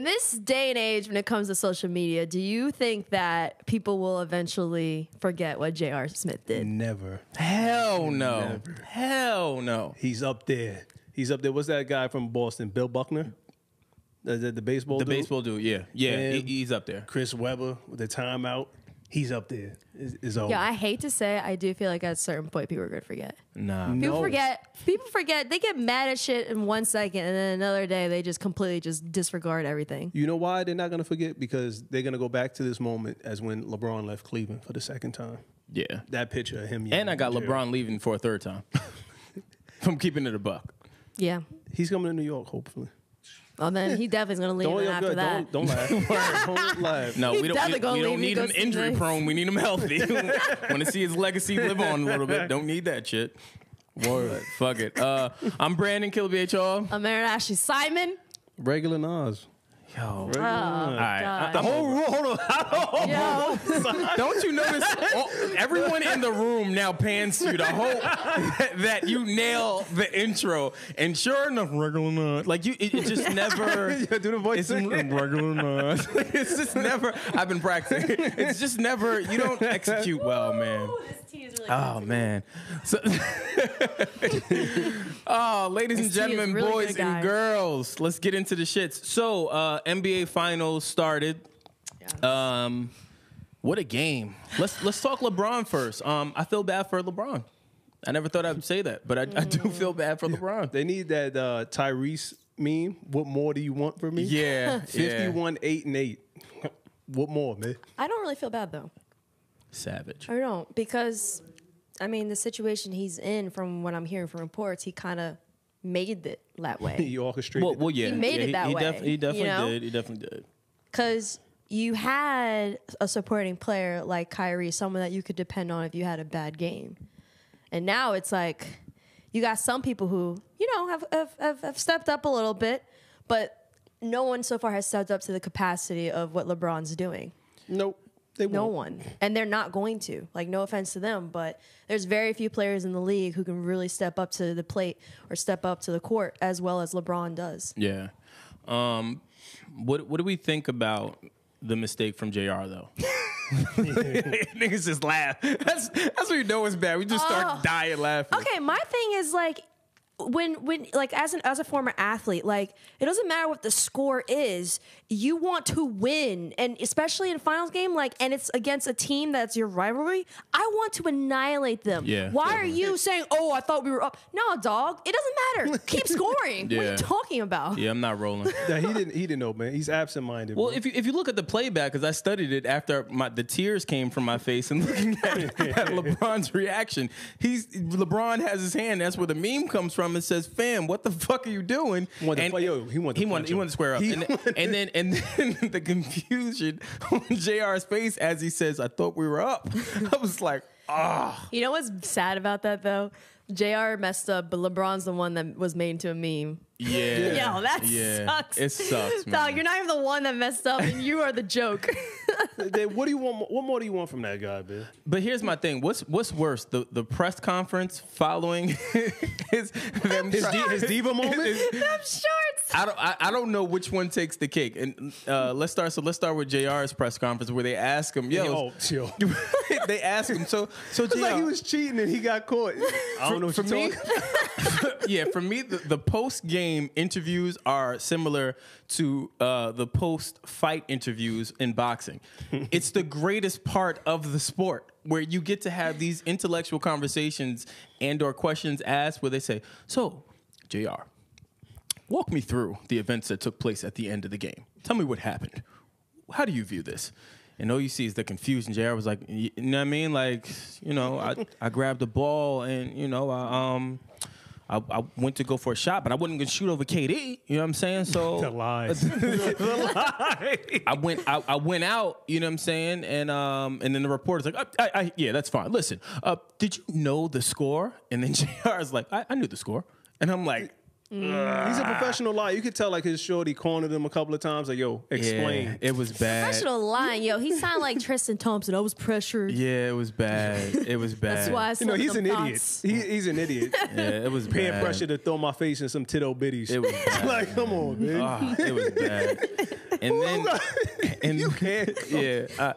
In this day and age, when it comes to social media, do you think that people will eventually forget what J.R. Smith did? Never. Hell no. Never. Hell no. He's up there. He's up there. What's that guy from Boston? Bill Buckner? The, the, the baseball The dude? baseball dude, yeah. Yeah, Yeah. he- he's up there. Chris Webber with the timeout. He's up there. Is, is over. Yeah, I hate to say it, I do feel like at a certain point people are going to forget. Nah. People No. forget. People forget. They get mad at shit in one second, and then another day they just completely just disregard everything. You know why they're not going to forget? Because they're going to go back to this moment as when LeBron left Cleveland for the second time. Yeah. That picture of him. And I got yelling, LeBron leaving for a third time. From keeping it a buck. Yeah. He's coming to New York, hopefully. Well, then he definitely is going to leave Don't, him after good. that. don't, don't laugh. don't laugh. No, He's we don't. We, we don't and need go him injury Knicks. prone. We need him healthy. Want to see his legacy live on a little bit. Don't need that shit. Word. Fuck it. Uh, I'm Brandon Kill BHR. I'm Aaron Ashley Simon. Regular Nas. Yo. Oh, All right. Uh, the whole rule. Hold on. Yo. Don't you notice? oh, everyone in the room now pans you to the hope that you nail the intro, and sure enough, regular not. Like you, it, it just never. Yeah, do the voice It's regular not. It's just never. I've been practicing. It's just never. You don't execute well, man. This tea is really Oh man. So, oh, ladies and This tea gentlemen, really boys good, and girls, let's get into the shits. So, uh, NBA Finals started. Um, what a game! Let's let's talk LeBron first. Um, I feel bad for LeBron. I never thought I'd say that, but I, I do feel bad for LeBron. They need that uh, Tyrese meme. What more do you want from me? Yeah, 51, 8, and 8. What more, man? I don't really feel bad though. Savage. I don't because, I mean, the situation he's in, from what I'm hearing from reports, he kind of made it that way. You orchestrated. Well, well, yeah, He made yeah, it that he, way, def- he definitely you know? did. He definitely did. Because you had a supporting player like Kyrie, someone that you could depend on if you had a bad game. And now it's like you got some people who, you know, have, have, have, have stepped up a little bit, but no one so far has stepped up to the capacity of what LeBron's doing. nope. They No won't. one. And they're not going to. Like, no offense to them, but there's very few players in the league who can really step up to the plate or step up to the court as well as LeBron does. Yeah. Um, what what do we think about the mistake from Jr. Though? Niggas just laugh. That's that's what you know is bad. We just start Oh. dying laughing. Okay, my thing is like when when like as an as a former athlete, like it doesn't matter what the score is, you want to win, and especially in a finals game, like and it's against a team that's your rivalry. I want to annihilate them. Yeah. Why are you saying, "Oh, I thought we were up"? No, dog. It doesn't matter. Keep scoring. yeah. What are Yeah. you talking about? Yeah, I'm not rolling. Nah, he didn't. He didn't know, man. He's absent-minded. Well, bro. if you if you look at the playback, because I studied it after my the tears came from my face and looking at, at LeBron's reaction, he's LeBron has his hand. That's where the meme comes from. It says, "Fam, what the fuck are you doing?" He wanted to play- yo, he wanted to he wanted punch he him. wanted to square up, and, wanted- and then and then the confusion on Jr's face as he says, "I thought we were up." I was like, "Ah." You know what's sad about that though? Jr. messed up, but LeBron's the one that was made into a meme. Yeah. Yo, that yeah. sucks. It sucks, man. Dog, you're not even the one that messed up, and you are the joke. What do you want? What more do you want from that guy, man? But here's my thing. What's what's worse? The the press conference following his them His, di- his diva moment. Them shorts. I don't I, I don't know which one takes the cake. And uh, let's start so let's start with JR's press conference where they ask him, yo, oh, yo. they ask him, so so It's JR, like he was cheating and he got caught. I don't know what for you're me, talking. yeah, for me, the, the post game interviews are similar to uh, the post fight interviews in boxing. it's the greatest part of the sport where you get to have these intellectual conversations and or questions asked where they say, "So, Jr." Walk me through the events that took place at the end of the game. Tell me what happened. How do you view this? And all you see is the confusion. JR was like, you know what I mean? Like, you know, I, I grabbed the ball and, you know, I, um, I, I went to go for a shot, but I wasn't gonna shoot over KD. You know what I'm saying? So The lies. the lies. I went I, I went out, you know what I'm saying? And um and then the reporter's like, I, I, I, yeah, that's fine. Listen, uh, did you know the score? And then JR is like, I, I knew the score. And I'm like, He's a professional liar. You could tell like his shorty cornered him a couple of times. Like, yo, explain. yeah, it was bad. Professional lying, yo. He sounded like Tristan Thompson. I was pressured. Yeah, it was bad. It was bad. That's why I You know, he's an thoughts. idiot. He, he's an idiot. Yeah, it was Peer bad. pressure to throw my face in some tittle bitties. It was bad. like, come on, man. Ah, it was bad. And then and you can't. yeah, uh,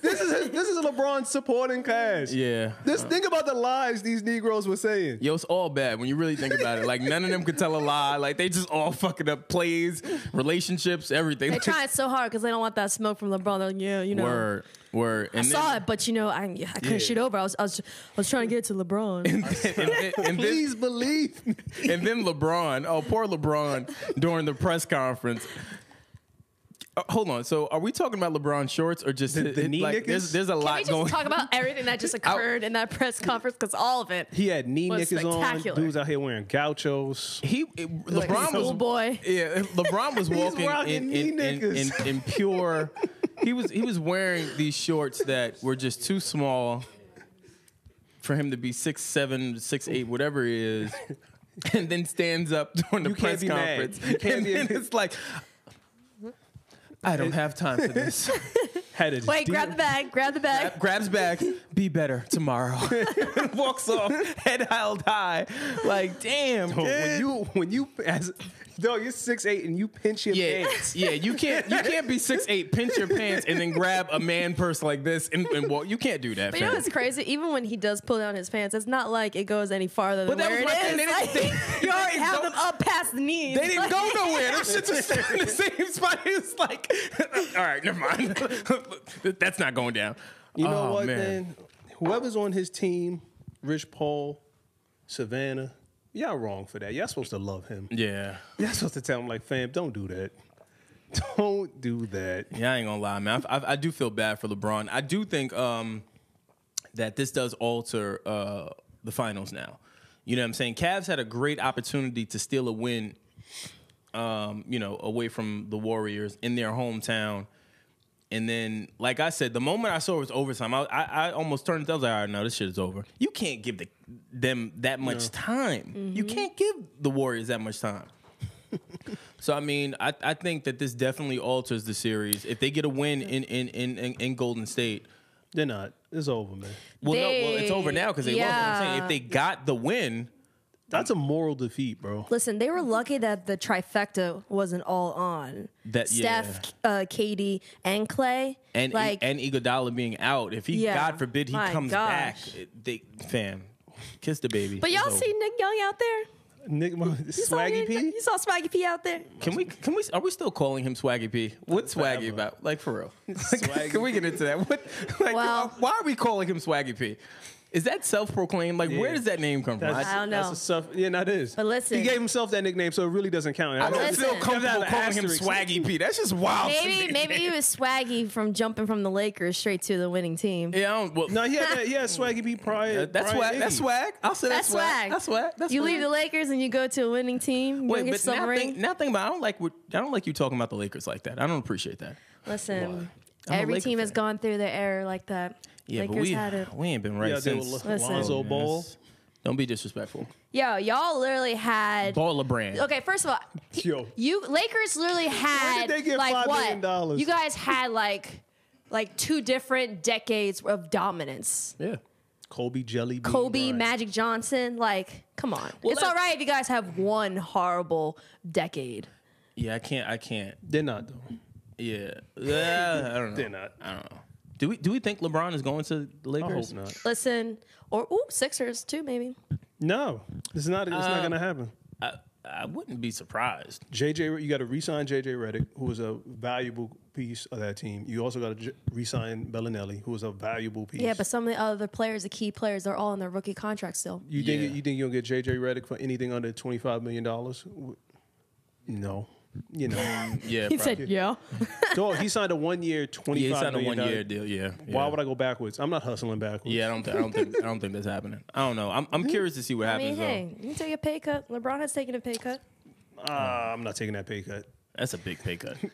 This is this is LeBron supporting cast. yeah. Just think about the lies these Negroes were saying. Yo, it's all bad when you really think about it. Like none of them could tell a lie. Like they just all fucking up plays, relationships, everything. They try trying so hard because they don't want that smoke from LeBron. They're like, yeah, you know. Word, word. I And saw it, but you know, I, I couldn't Yeah. shoot over. I was, I was, I was trying to get to LeBron. and, then- and then, Please believe and then LeBron. Oh, poor LeBron during the press conference. Uh, hold on. So, are we talking about LeBron shorts or just The- the knee like? knickers? There's, there's a Can lot we just going. talk about everything that just occurred in that press conference? Because all of it. He had knee Was knickers on. Dudes out here wearing gauchos. he it- Like a LeBron was schoolboy. Yeah, LeBron was walking rocking in in, in, in, in pure. He was he was wearing these shorts that were just too small for him to be six seven, six eight, whatever he is, and then stands up during the You press conference, and then it's like. I don't have time for this. Had a Wait, deal- grab the bag. Grab the bag. Grabs bag. be better tomorrow. Walks off, head held high. Like, damn, When you when you as dog, you're six eight and you pinch your Yeah, pants. yeah. You can't you can't be six eight, pinch your pants, and then grab a man purse like this and, and walk. You can't do that. But you know what's crazy? Even when he does pull down his pants, it's not like it goes any farther than But that where it was my is. They didn't- Like, they- you already they have don't- them up past the knees. They didn't Like- go nowhere. Them shits just staying in the same spot. It's like, all right, never mind. That's not going down. You know Oh, what, man. man? Whoever's on his team, Rich Paul, Savannah, y'all wrong for that. Y'all supposed to love him. Yeah. Y'all supposed to tell him like, fam, don't do that. Don't do that. Yeah, I ain't gonna lie, man. I, I, I do feel bad for LeBron. I do think um, that this does alter uh, the finals now. You know what I'm saying? Cavs had a great opportunity to steal a win, um, you know, away from the Warriors in their hometown. And then, like I said, the moment I saw it was overtime, I, I, I almost turned. I was like, "All right, no, this shit is over." You can't give the, them that much time. You mm-hmm. can't give the Warriors that much time. So I mean, I, I think that this definitely alters the series if they get a win in in in, in, in Golden State. They're not. It's over, man. Well, no, well, it's over now because they lost. I'm saying if they got the win, That's a moral defeat, bro. Listen, they were lucky that the trifecta wasn't all on. That- Steph, uh, KD, and Klay. and like, and Iguodala being out, if he Yeah. God forbid he comes gosh. back, it- they fam, kiss the baby. but y'all It's over. see Nick Young out there? Nick, You saw Swaggy P. You saw Swaggy P out there? Can we? Can we? Are we still calling him Swaggy P? What's Swaggy Forever. about? Like for real? Swaggy can we get into that? What? Like, Well- why are we calling him Swaggy P? Is that self-proclaimed? Like, where does that name come from? That's, I don't know. That's know. a stuff. Yeah, that is. But listen- he gave himself that nickname, so it really doesn't count. I don't Listen. feel comfortable have to calling him asterisk. Swaggy P. That's just wild. to Maybe me. maybe he was Swaggy from jumping from the Lakers straight to the winning team. Yeah, I don't, well, No, he had that, he had Swaggy P prior. that's prior swag. Iggy. That's swag. I'll say that's, That's swag. That's swag. That's you swag. leave the Lakers and you go to a winning team. You Wait, get but some now ring. think, now think about. I don't like. What, I don't like you talking about the Lakers like that. I don't appreciate that. Listen, I'm a every Laker team has fan. gone through their era like that. Yeah, Lakers but we had it. we ain't been right Yeah, since. were Listen. Lonzo Ball. Don't be disrespectful. Yo, y'all literally had. Baller brand. Okay, first of all, Yo. you Lakers literally had they get like $5 what? million? You guys had like like two different decades of dominance. Yeah. Kobe Jelly Bean Kobe, Bryant. Magic Johnson, like, come on. Well, it's all right if you guys have one horrible decade. Yeah, I can't. I can't. They're not though. Yeah. Yeah. I don't know. They're not. I don't know. Do we do we think LeBron is going to the I Lakers? hope not. Listen, or ooh, Sixers too, maybe. No, it's not. It's not Uh, gonna happen. I, I wouldn't be surprised. JJ, you got to re-sign JJ Redick, who is a valuable piece of that team. You also got to j- re-sign Belinelli, who is a valuable piece. Yeah, but some of the other players, the key players, they're all in their rookie contracts still. you think Yeah. you think you'll get JJ Redick for anything under twenty five million dollars? No. You know, Yeah, He probably. said, "Yeah." dog, he signed a one year, twenty yeah, he five signed a million one year deal. Yeah, Why would I go backwards? I'm not hustling backwards. Yeah, I don't. Th- I don't think. I don't think that's happening. I don't know. I'm. I'm curious to see what I mean, happens. though. hey, you can take a pay cut. LeBron has taken a pay cut. Ah, I'm not taking that pay cut. That's a big pay cut.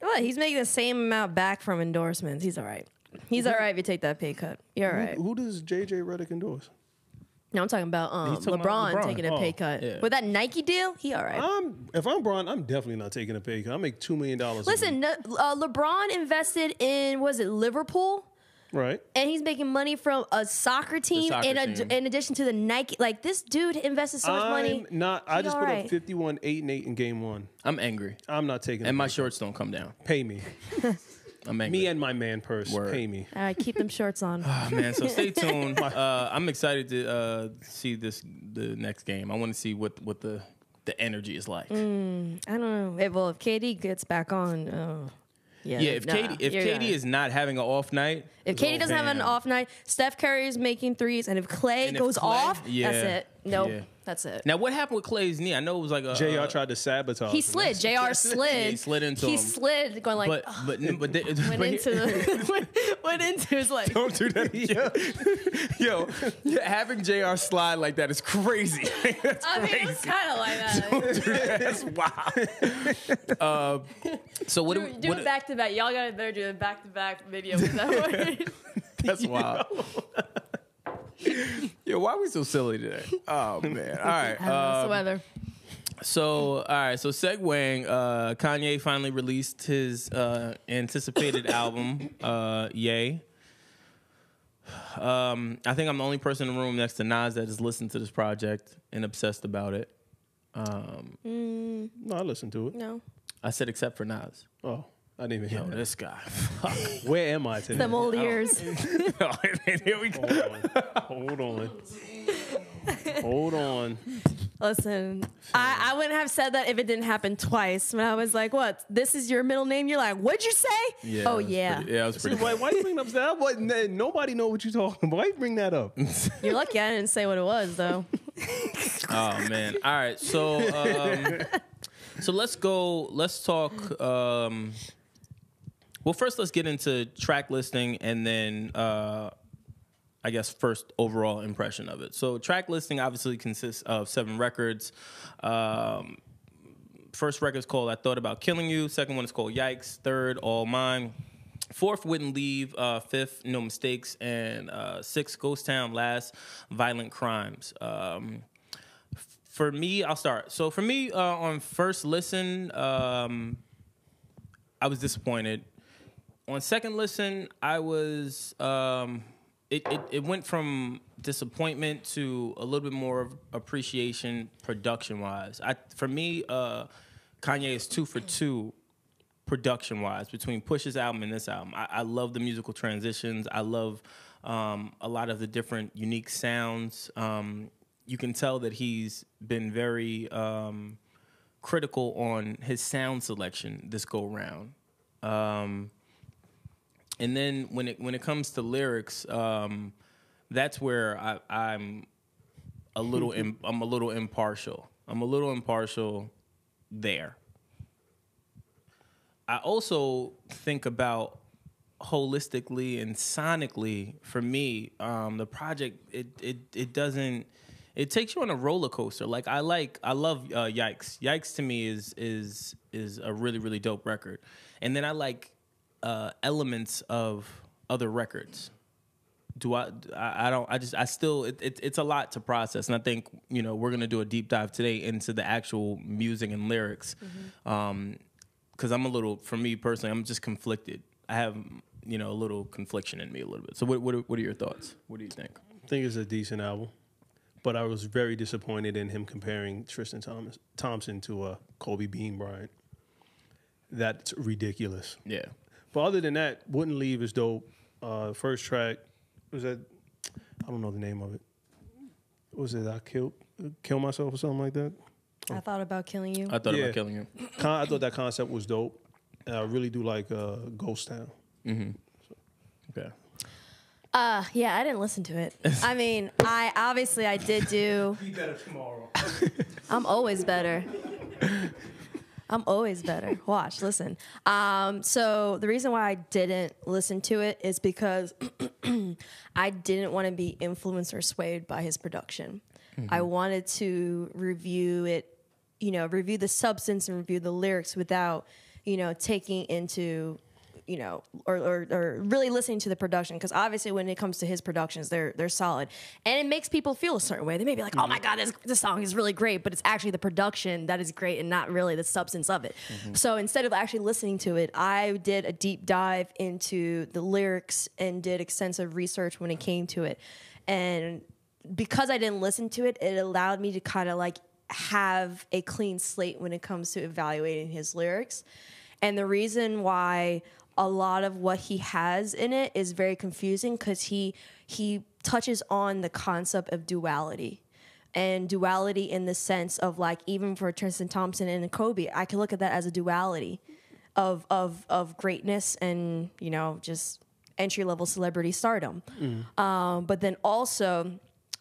What? He's making the same amount back from endorsements. He's all right. He's all right if you take that pay cut. You're all right. Who does JJ Redick endorse? No, I'm talking about um, He's talking LeBron, about LeBron. taking a pay Oh, cut. yeah. With that Nike deal, he all right. I'm if I'm Bron, I'm definitely not taking a pay cut. I make two million dollars. Listen, no- uh, LeBron invested in was it Liverpool, right? and he's making money from a soccer team, soccer in, a, team. in addition to the Nike. Like this dude invested so much money. I'm not. I He just all put right. up 51, eight and eight in game one. I'm angry, I'm not taking. and my shorts don't come down. pay me, I'm angry. me and my man purse. Word. Pay me. All right, keep them shorts on. Oh, man, so stay tuned. Uh, I'm excited to uh, see this the next game. I want to see what what the the energy is like. I don't know. If, well, if KD gets back on, oh, yeah. Yeah, if nah, KD if you're KD right. is not having an off night, If KD doesn't have an off night, Steph Curry is making threes, and if Klay And if goes Klay- off, yeah, that's it. Nope, yeah. That's it. Now, what happened with Klay's knee? I know it was like a Jr. uh, tried to sabotage. He him. slid. Jr. slid. he slid into him. He him. slid, going like but ugh, but but, they, went but into the went, went into his like. Don't do that. Yo, yo, having Jr. slide like that is crazy. That's I mean, it was crazy. kind of like that. That's wild. uh, so what? do, do- do what it back to back. Y'all gotta better do a back to back video with that one. That's wild. Yo, why are we so silly today? Oh man! All right. I don't know, it's the um, weather. So, all right. So, segueing, uh, Kanye finally released his uh, anticipated album, uh, Yay. Um, I think I'm the only person in the room next to Nas that has listened to this project and obsessed about it. Um, No, I listened to it. No, I said, except for Nas. Oh, I didn't even hear Yo, that. this guy. Fuck. Where am I today? them old ears. Here we go. Hold on. Hold on. Listen, I, I wouldn't have said that if it didn't happen twice. When I was like, "What? This is your middle name?" You're like, "What'd you say?" Yeah, oh was yeah. pretty- yeah, it was See, why, why you bring up that? What, nobody know what you're talking about. Why you bring that up? You're lucky I didn't say what it was though. Oh man! All right, so um, so let's go. Let's talk. Um, well, first let's get into track listing, and then uh, I guess first overall impression of it. So track listing obviously consists of seven records. Um, first record is called "I Thought About Killing You." Second one is called "Yikes." Third, "All Mine." Fourth, wouldn't leave. Uh, fifth, no mistakes, and uh, sixth, Ghost Town. Last, violent crimes. Um, for me, I'll start. So for me, uh, on first listen, um, I was disappointed. On second listen, I was. Um, it, it it went from disappointment to a little bit more of appreciation production wise. I for me, uh, Kanye is two for two production wise between Push's album and this album. I, I love the musical transitions. I love um, a lot of the different unique sounds. Um, you can tell that he's been very um, critical on his sound selection this go round. Um, and then when it when it comes to lyrics, um, that's where I, I'm a little im, I'm a little impartial. I'm a little impartial there. I also think about holistically and sonically for me um, the project it, it it doesn't it takes you on a roller coaster like i like i love uh, yikes yikes to me is is is a really really dope record and then i like uh, elements of other records do I, I? I don't. I just. I still. It, it, it's a lot to process, and I think you know we're gonna do a deep dive today into the actual music and lyrics, um, because I'm a little. For me personally, I'm just conflicted. I have you know a little confliction in me a little bit. So what what are, what are your thoughts? What do you think? I think it's a decent album, but I was very disappointed in him comparing Tristan Thomas Thompson to uh, Kobe Bean Bryant. That's ridiculous. Yeah. But other than that, Wouldn't Leave is dope. Uh, first track was that I don't know the name of it. Was it I killed kill myself or something like that? I thought about killing you. I thought Yeah. about killing you. Con- I thought that concept was dope. And I really do like uh, Ghost Town. Okay. Uh, yeah, I didn't listen to it. I mean, I obviously I did do. Be better tomorrow. I'm always better. I'm always better. Watch, listen. Um, so the reason why I didn't listen to it is because I didn't want to be influenced or swayed by his production. I wanted to review it, you know, review the substance and review the lyrics without, you know, taking into you know, or, or, or really listening to the production because obviously when it comes to his productions, they're they're solid, and it makes people feel a certain way. They may be like, "Oh my mm-hmm. god, this, this song is really great," but it's actually the production that is great and not really the substance of it. Mm-hmm. So instead of actually listening to it, I did a deep dive into the lyrics and did extensive research when it came to it, and because I didn't listen to it, it allowed me to kind of like have a clean slate when it comes to evaluating his lyrics. And the reason why a lot of what he has in it is very confusing because he he touches on the concept of duality and duality in the sense of like even for Tristan Thompson and Kobe, I can look at that as a duality of of of greatness and you know just entry level celebrity stardom. Um, but then also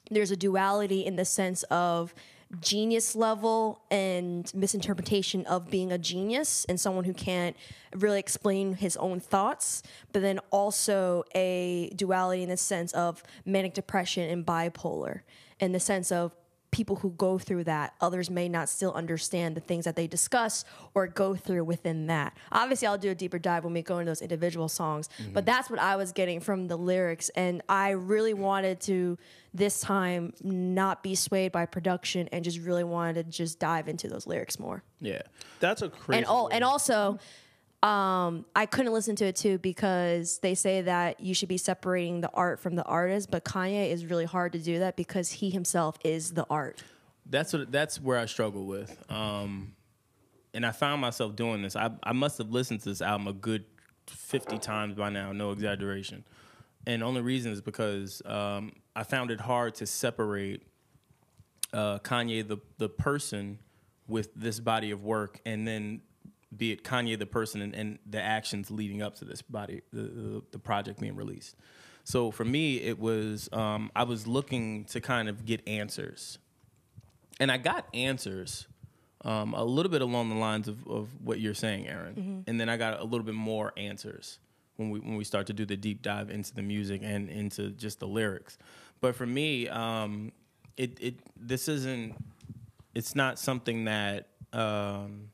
there's a duality in the sense of genius level and misinterpretation of being a genius and someone who can't really explain his own thoughts, but then also a duality in the sense of manic depression and bipolar, in the sense of people who go through that others may not still understand the things that they discuss or go through within that obviously i'll do a deeper dive when we go into those individual songs but mm-hmm. that's what i was getting from the lyrics and i really wanted to this time not be swayed by production and just really wanted to just dive into those lyrics more Yeah. That's a crazy. and all and also um i couldn't listen to it too because they say that you should be separating the art from the artist but kanye is really hard to do that because he himself is the art that's what that's where I struggle with. Um, and I found myself doing this. I I must have listened to this album a good fifty times by now, no exaggeration. And only reason is because um, I found it hard to separate uh, Kanye the the person with this body of work, and then be it Kanye the person and, and the actions leading up to this body the, the the project being released. So for me, it was um, I was looking to kind of get answers and I got answers um, a little bit along the lines of, of what you're saying, Aaron, and then I got a little bit more answers when we when we start to do the deep dive into the music and into just the lyrics. But for me, um, it it this isn't it's not something that um,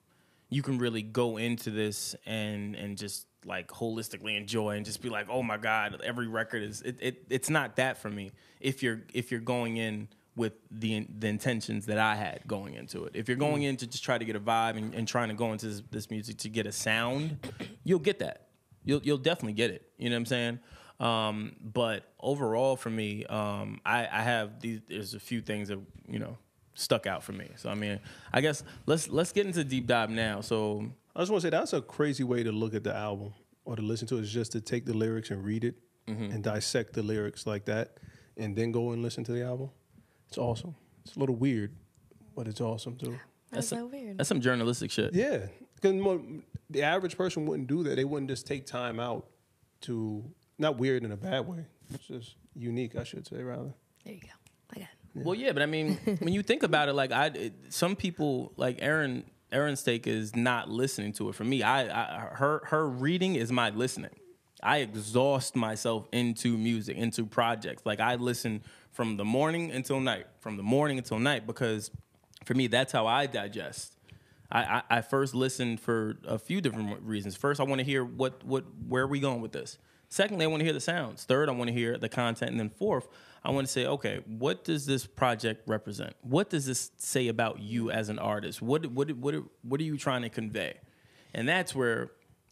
you can really go into this and and just like holistically enjoy and just be like, oh my god, every record is it, it it's not that for me. If you're if you're going in with the the intentions that I had going into it. If you're going in to just try to get a vibe and, and trying to go into this, this music to get a sound, you'll get that. You'll you'll definitely get it. You know what I'm saying? Um, but overall, for me, um, I, I have these. There's a few things that you know stuck out for me. So I mean, I guess let's let's get into deep dive now. So I just want to say that's a crazy way to look at the album or to listen to it is just to take the lyrics and read it Mm-hmm. and dissect the lyrics like that and then go and listen to the album. It's awesome. It's a little weird, but it's awesome too. that's some- so weird that's some journalistic shit. Yeah, because the average person wouldn't do that. They wouldn't just take time out to not weird in a bad way. It's just unique, I should say, rather. there you go i got it Well, yeah, but I mean, when you think about it, like I, it, some people, like Aaron, Aaron's take is not listening to it. For me, I, I, her, her reading is my listening. I exhaust myself into music, into projects. Like I listen from the morning until night, from the morning until night, because for me, that's how I digest. I, I, I first listen for a few different reasons. First, I want to hear what, what, where are we going with this? Secondly, I want to hear the sounds. Third, I want to hear the content. And then fourth, I want to say, okay, what does this project represent? What does this say about you as an artist? What what what what are you trying to convey? And that's where,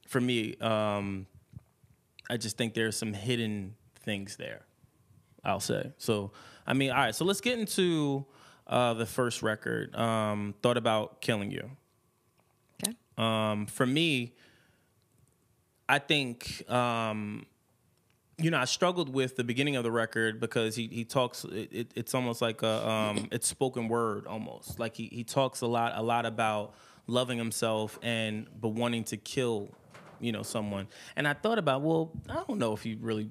for me, um, I just think there's some hidden things there. I'll say. So, I mean, all right. So let's get into uh, the first record. Um, Thought about killing you. okay Um, for me, I think um, you know I struggled with the beginning of the record because he he talks. It, it, it's almost like a um, it's spoken word almost. Like he he talks a lot a lot about loving himself and but wanting to kill you know someone. And I thought about well I don't know if he really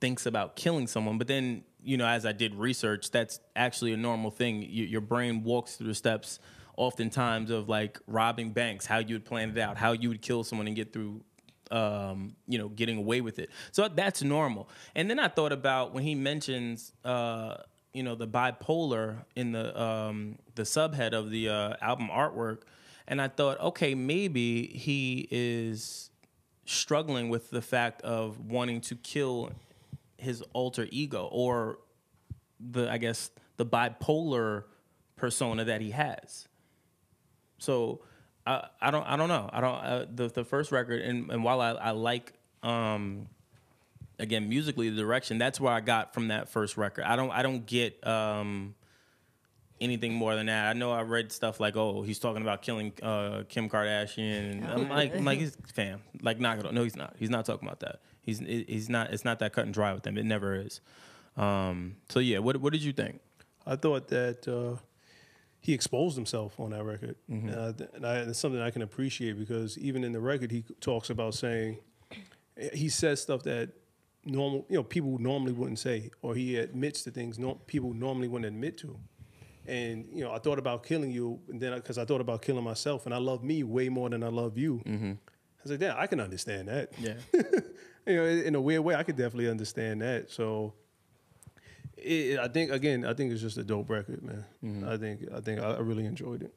thinks about killing someone, but then you know, as I did research, that's actually a normal thing. Y your brain walks through the steps oftentimes of like robbing banks, how you would plan it out, how you would kill someone and get through um, you know, getting away with it. So that's normal. And then I thought about when he mentions, uh, you know, the bipolar in the um, the subhead of the uh, album artwork, and I thought, okay, maybe he is struggling with the fact of wanting to kill his alter ego or the, I guess, the bipolar persona that he has. So I, I don't I don't know. I don't uh, the the first record and, and while I, I like um again musically the direction that's where I got from that first record. I don't I don't get um anything more than that. I know I read stuff like oh he's talking about killing uh, Kim Kardashian and I'm like I'm like he's fam like knock it off no he's not. He's not talking about that. He's he's not it's not that cut and dry with him. It never is. Um so yeah what what did you think? I thought that uh, he exposed himself on that record, Mm-hmm. uh, and I, it's something I can appreciate because even in the record, he talks about saying he says stuff that normal, you know, people normally wouldn't say, or he admits to things no, people normally wouldn't admit to. And you know, I thought about killing you, and then because I, thought about killing myself, and I love me way more than I love you. I was like, damn, I can understand that. yeah you know, in a weird way, I could definitely understand that. So, it, I think again, I think it's just a dope record, man. Mm-hmm. I think I think I, I really enjoyed it.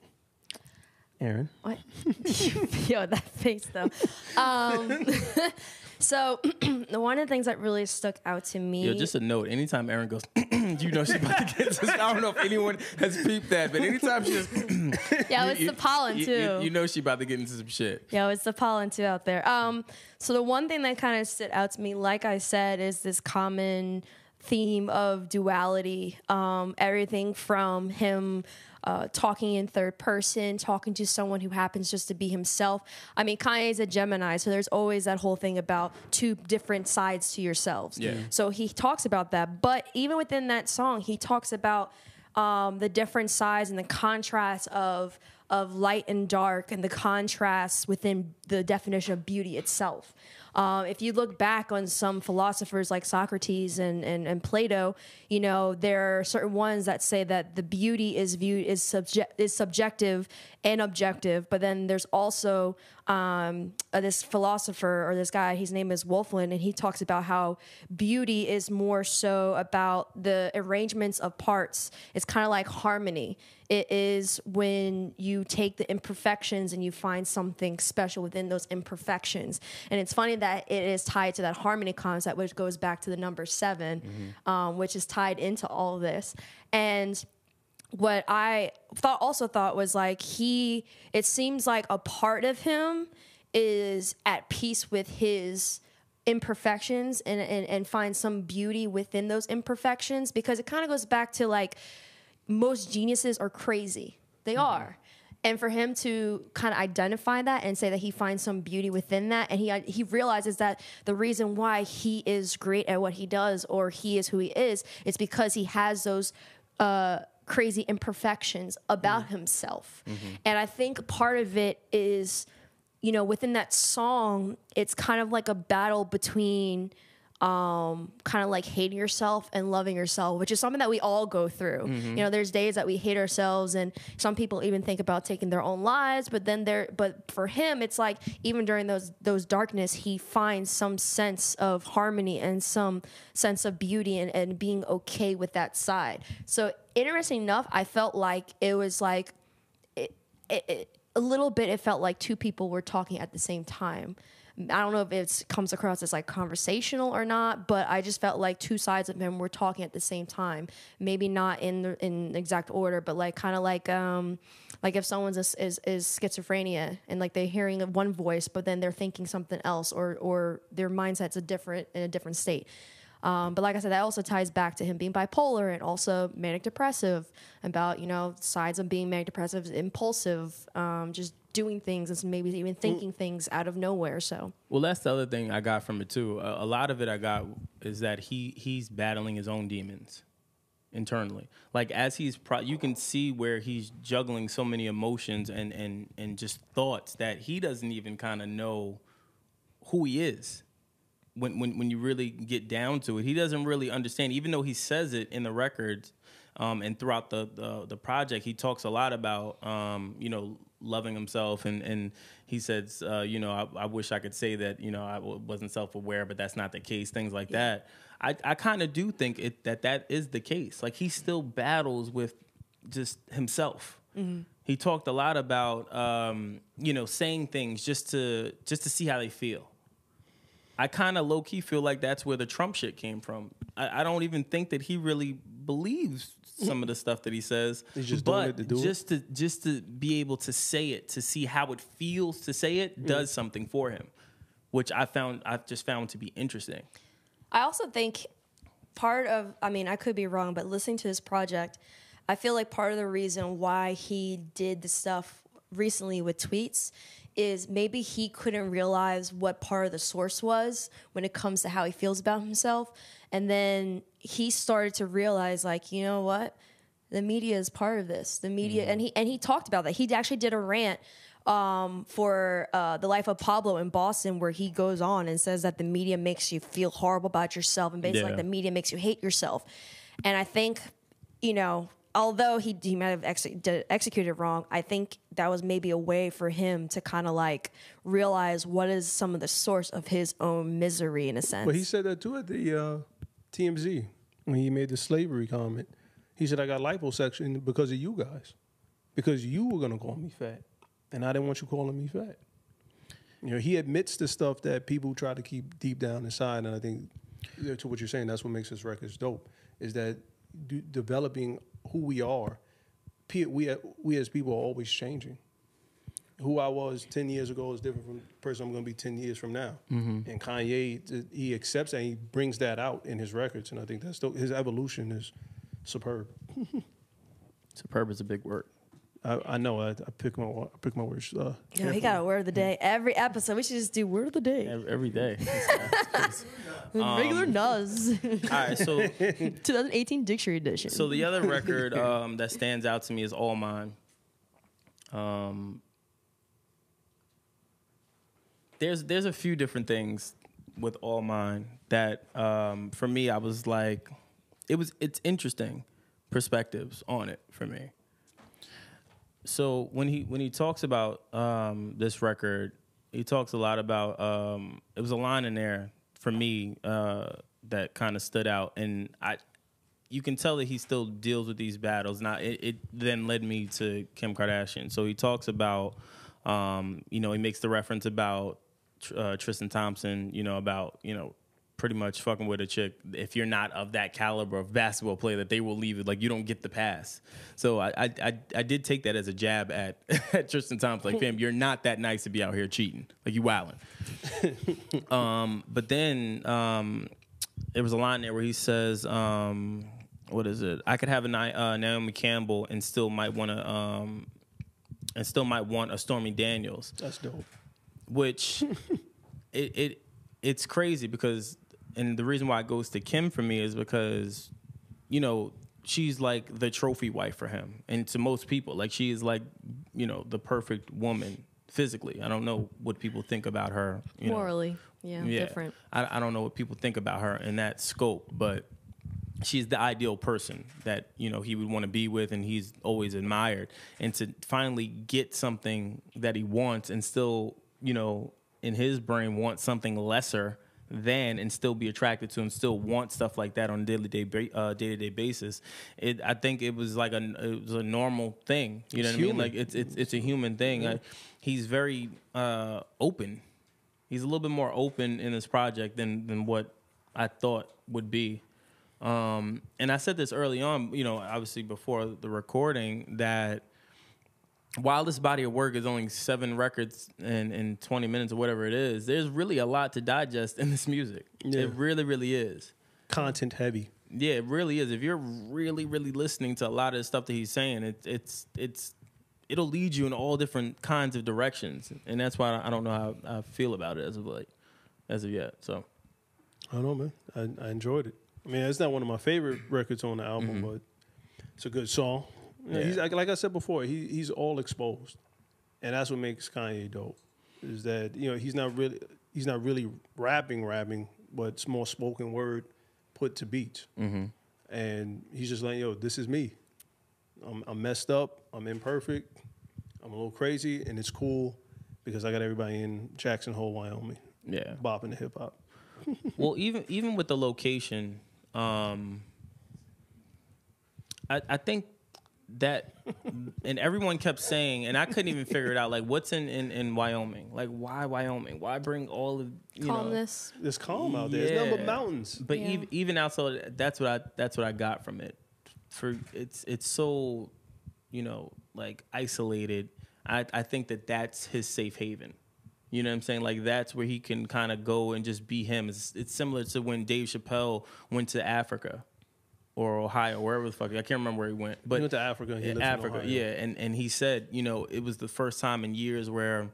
Aaron, What? Yo, that face though. Um, so one of the things that really stuck out to me. Yo, just a note. Anytime Aaron goes, you know she's about to get. This. I don't know if anyone has peeped that, but anytime she just, yeah, it's the pollen you, too. you, you know she about to get into some shit. Yo, it's the pollen too out there. Um, so the one thing that kind of stood out to me, like I said, is this common theme of duality. Um, everything from him uh, talking in third person, talking to someone who happens just to be himself. I mean, Kanye's a Gemini, so there's always that whole thing about two different sides to yourselves. Yeah. So he talks about that. But even within that song, he talks about um, the different sides and the contrast of of light and dark and the contrast within the definition of beauty itself. Um, if you look back on some philosophers like Socrates and, and, and Plato, you know there are certain ones that say that the beauty is viewed is subject is subjective and objective, but then there's also um, uh, this philosopher or this guy. His name is Wolfland, and he talks about how beauty is more so about the arrangements of parts. It's kind of like harmony. It is when you take the imperfections and you find something special within those imperfections. And it's funny that it is tied to that harmony concept, which goes back to the number 7 um, which is tied into all of this. And what I thought also thought was like he it seems like a part of him is at peace with his imperfections and and, and finds some beauty within those imperfections because it kind of goes back to like most geniuses are crazy. They are. And for him to kind of identify that and say that he finds some beauty within that, and he uh, he realizes that the reason why he is great at what he does, or he is who he is, is because he has those uh, crazy imperfections about mm-hmm. himself. Mm-hmm. And I think part of it is, you know, within that song, it's kind of like a battle between um, kind of like hating yourself and loving yourself, which is something that we all go through. You know, there's days that we hate ourselves, and some people even think about taking their own lives. But then there, but for him, it's like even during those those darkness, he finds some sense of harmony and some sense of beauty and, and being okay with that side. So interesting enough, I felt like it was like it, it, a little bit it felt like two people were talking at the same time i don't know if it comes across as like conversational or not but i just felt like two sides of him were talking at the same time. Maybe not in the in exact order but like kind of like um like if someone's is, is is schizophrenia and like they're hearing one voice but then they're thinking something else or or their mindset's a different in a different state um, but like I said, that also ties back to him being bipolar and also manic depressive. About you know sides of being manic depressive, impulsive, um, just doing things and maybe even thinking things out of nowhere. So Well, that's the other thing I got from it too. A, a lot of it I got is that he he's battling his own demons internally. Like as he's pro- you can see where he's juggling so many emotions and and and just thoughts that he doesn't even kind of know who he is. When, when when you really get down to it, he doesn't really understand. Even though he says it in the records, Um, and throughout the, the the project, he talks a lot about um, you know loving himself, and and he says, uh, you know, I, I wish I could say that you know I w- wasn't self aware, but that's not the case. Things like that. I I kind of do think it that that is the case. Like he still battles with just himself. He talked a lot about um, you know saying things just to just to see how they feel. I kind of low key feel like that's where the Trump shit came from. I, I don't even think that he really believes some of the stuff that he says. He's just doing but it to do it? just to just to be able to say it, to see how it feels to say it, does something for him, which I found I've just found to be interesting. I also think part of, I mean, I could be wrong, but listening to his project, I feel like part of the reason why he did the stuff recently with tweets is maybe he couldn't realize what part of the source was when it comes to how he feels about himself. And then he started to realize, like, you know what? The media is part of this. The media, and he and he talked about that. He actually did a rant um, for uh, the life of Pablo in Boston, where he goes on and says that the media makes you feel horrible about yourself, and basically Yeah. like the media makes you hate yourself. And I think, you know, although he he might have did, executed wrong, I think that was maybe a way for him to kind of like realize what is some of the source of his own misery in a sense. But he said that too at the uh, TMZ when he made the slavery comment. He said, I got liposuction because of you guys. Because you were to call me fat. And I didn't want you calling me fat. You know, he admits the stuff that people try to keep deep down inside. And I think, to what you're saying, that's what makes his records dope, is that developing who we are, we, we as people are always changing who I was 10 years ago is different from the person I'm going to be 10 years from now. Mm-hmm. And Kanye, he accepts that and he brings that out in his records. And I think that's still, his evolution is superb. Superb is a big word. I, I know, I, I pick my I pick my words. Uh, you know, he got a word of the day every episode. We should just do word of the day. Every, every day. Regular Nuz, All right, so 2018 Dictionary Edition. So the other record um, that stands out to me is All Mine. Um, there's there's a few different things with All Mine that um, for me I was like, it was it's interesting perspectives on it for me. So when he when he talks about um, this record, he talks a lot about um, it was a line in there for me uh, that kind of stood out, and I you can tell that he still deals with these battles. Now, it, it then led me to Kim Kardashian. So he talks about, um, you know, he makes the reference about uh, Tristan Thompson, you know, about, you know, pretty much fucking with a chick. If you're not of that caliber of basketball player, that they will leave it. Like, you don't get the pass. So I, I, I, I did take that as a jab at, at Tristan Thompson. Like, fam, you're not that nice to be out here cheating. Like, you wilding. um, but then, um, there was a line there where he says, um, "What is it? I could have a uh, Naomi Campbell and still might want to, um, and still might want a Stormy Daniels." that's dope. Which it it it's crazy because, and the reason why it goes to Kim for me is because, you know, she's like the trophy wife for him, and to most people, like she is like, you know, the perfect woman physically. I don't know what people think about her. You know. Morally, yeah, different. I, I don't know what people think about her in that scope, but she's the ideal person that you know he would want to be with, and he's always admired. And to finally get something that he wants, and still, you know, in his brain, want something lesser than, and still be attracted to, and still want stuff like that on a daily day uh, day to day basis. It, I think it was like a it was a normal thing. You know It's what I mean? Like it's it's it's a human thing. I, he's very uh, open he's a little bit more open in this project than than what I thought would be. Um, and I said this early on, you know, obviously before the recording, that while this body of work is only seven records in, in 20 minutes or whatever it is, there's really a lot to digest in this music. Yeah. It really, really is. Content heavy. Yeah, it really is. If you're really, really listening to a lot of the stuff that he's saying, it, it's it's it'll lead you in all different kinds of directions, and that's why I don't know how I feel about it as of like as of yet. So I don't know, man. I, I enjoyed it. I mean, it's not one of my favorite records on the album, mm-hmm. but it's a good song. You know, Yeah. He's like, like I said before, he he's all exposed, and that's what makes Kanye dope. Is that you know he's not really he's not really rapping rapping, but it's more spoken word put to beats. Mm-hmm. and he's just like, yo, this is me. I'm, I'm messed up. I'm imperfect. I'm a little crazy, and it's cool because I got everybody in Jackson Hole, Wyoming, Yeah. bopping the hip hop. Well, even even with the location, um, I I think that, and everyone kept saying, and I couldn't even figure it out. Like, what's in in, in Wyoming? Like, why Wyoming? Why bring all of you know? Calmness. It's calm out there. It's nothing but mountains. But Yeah. even even outside, that's what I that's what I got from it. For it's it's so, you know, like isolated. I I think that that's his safe haven. You know what I'm saying? Like that's where he can kind of go and just be him. It's, it's similar to when Dave Chappelle went to Africa or Ohio, wherever the fuck. I can't remember where he went. But He went to Africa. He in lives in Africa, Ohio. yeah. And and he said, you know, it was the first time in years where,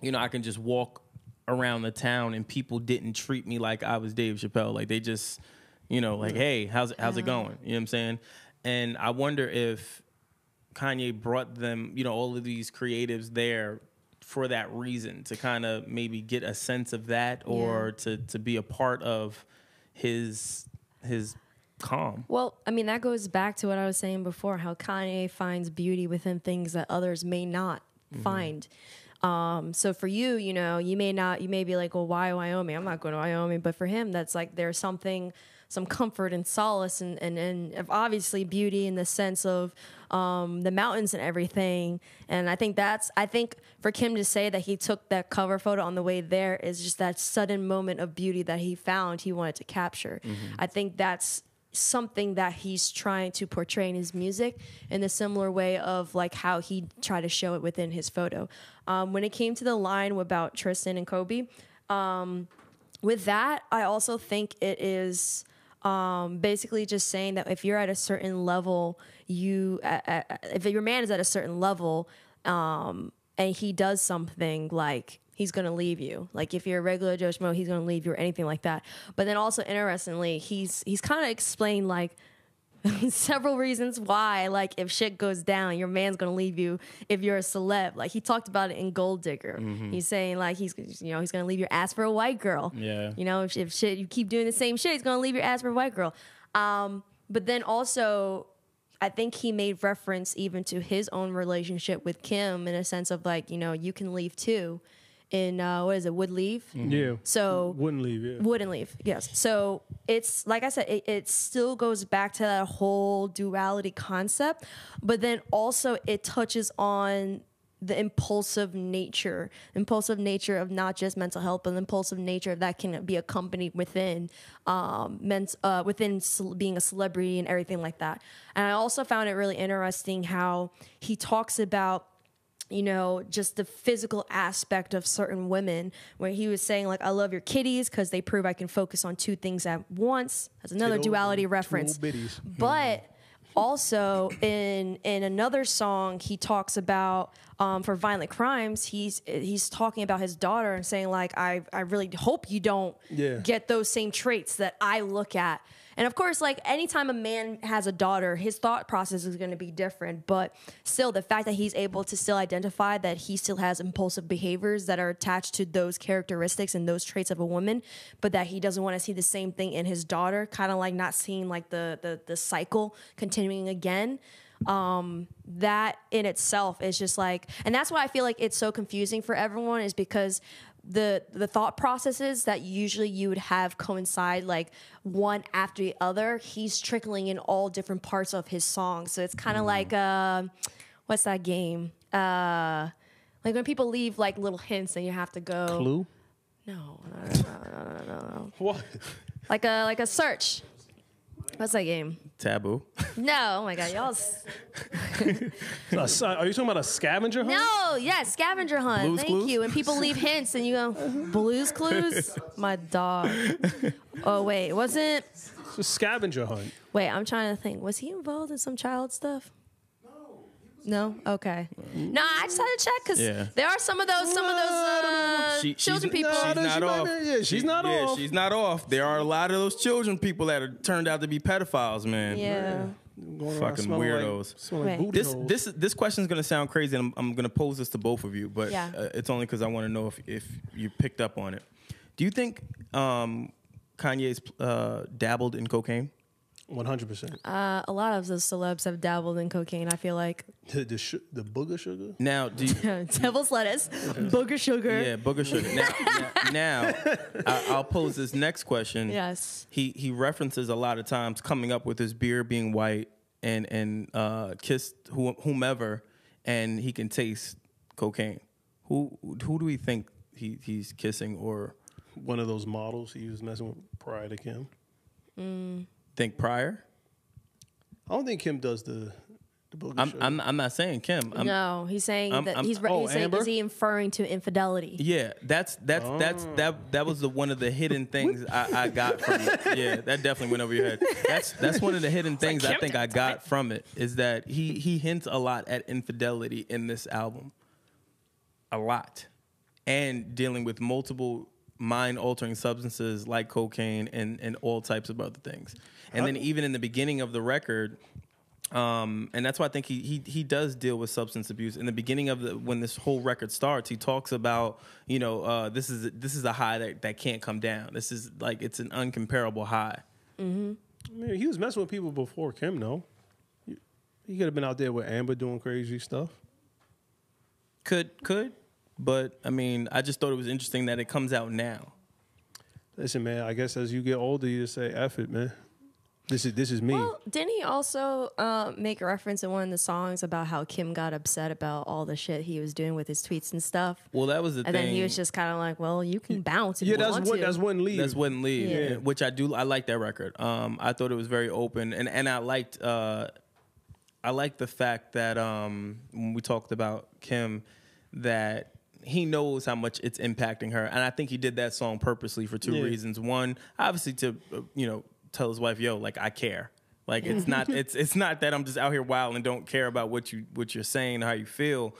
you know, I can just walk around the town and people didn't treat me like I was Dave Chappelle. Like they just, you know, like, hey, how's it, how's it going? You know what I'm saying? And I wonder if Kanye brought them, you know, all of these creatives there for that reason to kind of maybe get a sense of that or to to be a part of his his calm. Well, I mean, that goes back to what I was saying before how Kanye finds beauty within things that others may not find. Um, so for you, you know, you may not, you may be like, well, why Wyoming? I'm not going to Wyoming. But for him, that's like there's something, some comfort and solace and, and, and obviously beauty in the sense of um, the mountains and everything. And I think that's, I think for Kim to say that he took that cover photo on the way there is just that sudden moment of beauty that he found he wanted to capture. I think that's something that he's trying to portray in his music in a similar way of like how he tried to show it within his photo. Um, when it came to the line about Tristan and Kobe, um, with that, I also think it is um, basically just saying that if you're at a certain level, you uh, uh, if your man is at a certain level, um, and he does something like he's gonna leave you. Like if you're a regular Joe Schmo, he's gonna leave you or anything like that. But then also interestingly, he's he's kind of explained like several reasons why like if shit goes down your man's gonna leave you if you're a celeb like he talked about it in gold digger he's saying like he's you know he's gonna leave your ass for a white girl Yeah. you know if, if shit you keep doing the same shit he's gonna leave your ass for a white girl um but then also I think he made reference even to his own relationship with Kim in a sense of like, you know, you can leave too. In uh, what is it, would leave? Yeah. So Wouldn't leave, yeah. wouldn't leave. Yes. So it's like I said, it, it still goes back to that whole duality concept, but then also it touches on the impulsive nature, impulsive nature of not just mental health, but the impulsive nature that can be accompanied within, um, ment- uh, within ce- being a celebrity and everything like that. And I also found it really interesting how he talks about you know, just the physical aspect of certain women, where he was saying, like, I love your kitties because they prove I can focus on two things at once. That's another Two duality reference. But also in in another song, he talks about um, for violent crimes. He's he's talking about his daughter and saying like, I I really hope you don't Yeah. get those same traits that I look at. And of course, like anytime a man has a daughter, his thought process is going to be different. But still, the fact that he's able to still identify that he still has impulsive behaviors that are attached to those characteristics and those traits of a woman, but that he doesn't want to see the same thing in his daughter, kind of like not seeing like the the the cycle continuing again um that in itself is just like and that's why i feel like it's so confusing for everyone is because the the thought processes that usually you would have coincide like one after the other he's trickling in all different parts of his song so it's kind of like uh what's that game uh like when people leave like little hints and you have to go Clue? no no no no no no, no. What? like a like a search what's that game Taboo. no oh my god y'all s- A si- Are you talking about a scavenger hunt? No, yes, scavenger hunt. Blue's Thank Clues? you. And people leave hints, and you go, Blues Clues. My dog. Oh wait, wasn't? It's a scavenger hunt. Wait, I'm trying to think. Was he involved in some child stuff? No. Okay. No, I just had to check because Yeah. there are some of those, some of those uh, She- children she's, people. She's not she might off. be- yeah, she's not yeah, off. she's not off. There are a lot of those children people that are turned out to be pedophiles, man. yeah. Going around Fucking smelling like- weirdos. smelling like Right. booty This holes. this this question is gonna sound crazy, and I'm, I'm gonna pose this to both of you, but Yeah. uh, it's only because I want to know if if you picked up on it. Do you think um, Kanye's uh, dabbled in cocaine? One hundred percent. Uh, a lot of the celebs have dabbled in cocaine. I feel like The the, sh- the booger sugar. Now, do you, devil's lettuce, booger sugar. yeah, booger sugar. Now, now, now I, I'll pose this next question. Yes. He he references a lot of times coming up with his beer being white and and uh, kissed who, whomever, and he can taste cocaine. Who who do we think he, he's kissing or One of those models he was messing with prior to Kim. Think prior? I don't think Kim does the the booger I'm sugar. I'm, I'm not saying Kim. I'm, no, he's saying I'm- that I'm- he's, re- oh, he's saying Amber? is he inferring to infidelity? Yeah, that's that's that's oh. that that was the one of the hidden things I, I got from it. Yeah, that definitely went over your head. That's that's one of the hidden things I think I got from it is that he he hints a lot at infidelity in this album. A lot. And dealing with multiple mind altering substances like cocaine and, and all types of other things. And then even in the beginning of the record, um, and that's why I think he, he he does deal with substance abuse. In the beginning of the when this whole record starts, he talks about you know uh, this is this is a high that, that can't come down. This is like it's an uncomparable high. I mean, he was messing with people before Kim, no? He- He could have been out there with Amber doing crazy stuff. Could could, but I mean I just thought it was interesting that it comes out now. Listen, man, I guess as you get older, you just say, F it, man. This is this is me. Well, didn't he also uh, make a reference in one of the songs about how Kim got upset about all the shit he was doing with his tweets and stuff? Well, that was the And thing. And then he was just kind of like, "Well, you can bounce if yeah, you that's want what to." that's one lead. That's wouldn't leave, Yeah. and- which I do. I like that record. Um, I thought it was very open, and and I liked. Uh, I liked the fact that um, when we talked about Kim, that he knows how much it's impacting her, and I think he did that song purposely for two Yeah. reasons. One, obviously to uh, you know tell his wife, "Yo, like I care." Like it's not it's it's not that I'm just out here wild and don't care about what you what you're saying or how you feel.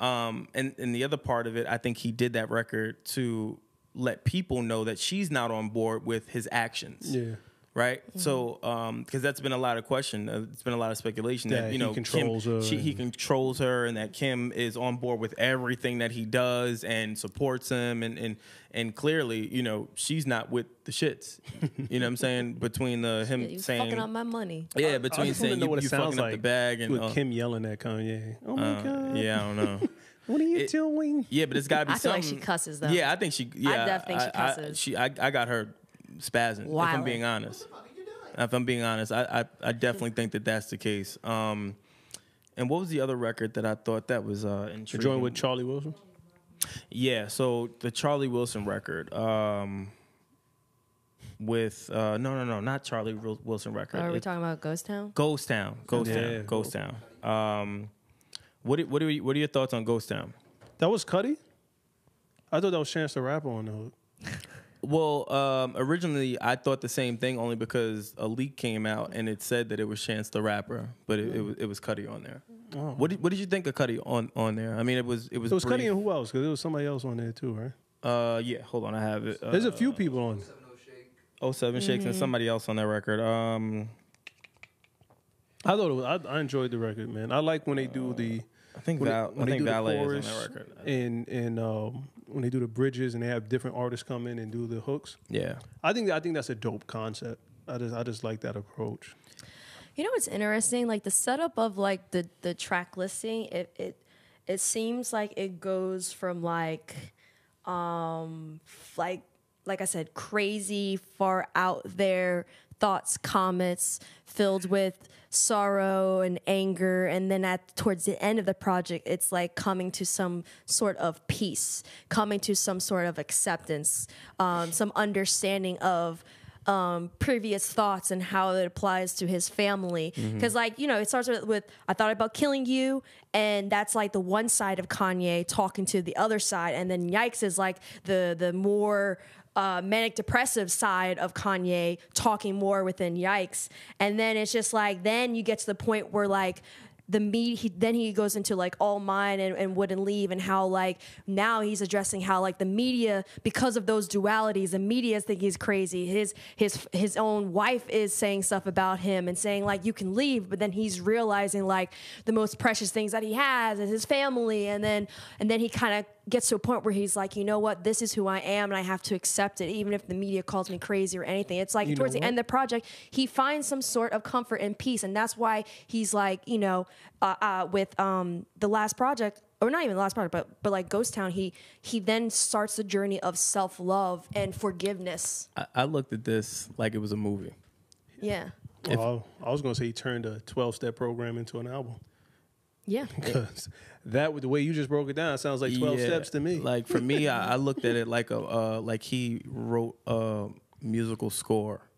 Um, and and the other part of it, I think he did that record to let people know that she's not on board with his actions. Yeah. Right. So, because that's been a lot of question. Uh, it's been a lot of speculation that, That you know controls Kim, her she, he controls her, and that Kim is on board with everything that he does and supports him, and and and clearly, you know, she's not with the shits. you know what I'm saying? Between the him you saying fucking up my money. yeah, between just want saying you, what you fucking like up the bag and with uh, Kim yelling at Kanye. Oh my uh, god! yeah, I don't know. What are you It- doing? Yeah, but it's got to be I feel like she cusses, though. Yeah, I think she. Yeah, I definitely think she I- I- cusses. she, I, I got her spazzing. If I'm being honest. If I'm being honest, I, I, I definitely think that that's the case. Um, and what was the other record that I thought that was uh, The intriguing? joint with Charlie Wilson. Yeah, so the Charlie Wilson record. Um, with uh, no, no, no, not Charlie Wilson record. Are we It- talking about Ghost Town? Ghost Town. Ghost Yeah. Town. Ghost Town. Um, what are, what are you, what are your thoughts on Ghost Town? That was Cudi. I thought that was Chance the Rapper on the hook. Well, um, originally I thought the same thing only because a leak came out and it said that it was Chance the Rapper, but it, it was it was Cudi on there. What did what did you think of Cudi on on there? I mean, it was it was It was brief. Cudi and who else? Because there was somebody else on there too, right? Uh, yeah, hold on, I have it. Uh, There's a few people on. 07 Shakes and somebody else on that record. Um, I thought it was, I, I enjoyed the record, man. I like when they do the I think when, Val, they, when I they think do the Valet chorus is on that record. and and um, when they do the bridges and they have different artists come in and do the hooks. Yeah, I think I think that's a dope concept. I just I just like that approach. You know what's interesting? Like the setup of like the the track listing, it it it seems like it goes from like um like like I said, crazy, far out there thoughts, comments filled with sorrow and anger and then at towards the end of the project it's like coming to some sort of peace coming to some sort of acceptance um, some understanding of um, previous thoughts and how it applies to his family. Because, like, you know, it starts with, with, I thought about killing you. And that's like the one side of Kanye talking to the other side. And then Yikes is like the, the more uh, manic depressive side of Kanye talking more within Yikes. And then it's just like, then you get to the point where, like, the meat he then he goes into like all mine and, and wouldn't leave and how like now he's addressing how like the media because of those dualities the media think he's crazy his his his own wife is saying stuff about him and saying like you can leave but then he's realizing like the most precious things that he has is his family and then and then he kind of gets to a point where he's like, you know what, this is who I am, and I have to accept it, even if the media calls me crazy or anything. It's like You towards the what? end of the project, he finds some sort of comfort and peace, and that's why he's like, you know, uh, uh, with um, the last project. Or not even the last project, but but like Ghost Town, he he then starts the journey of self love and forgiveness. I, I looked at this like it was a movie. Yeah, Well, I was going to say he turned a 12 step program into an album. Yeah. Because that, with the way you just broke it down, sounds like 12 Yeah, steps to me. Like for me, I, I looked at it like a uh, like he wrote a musical score,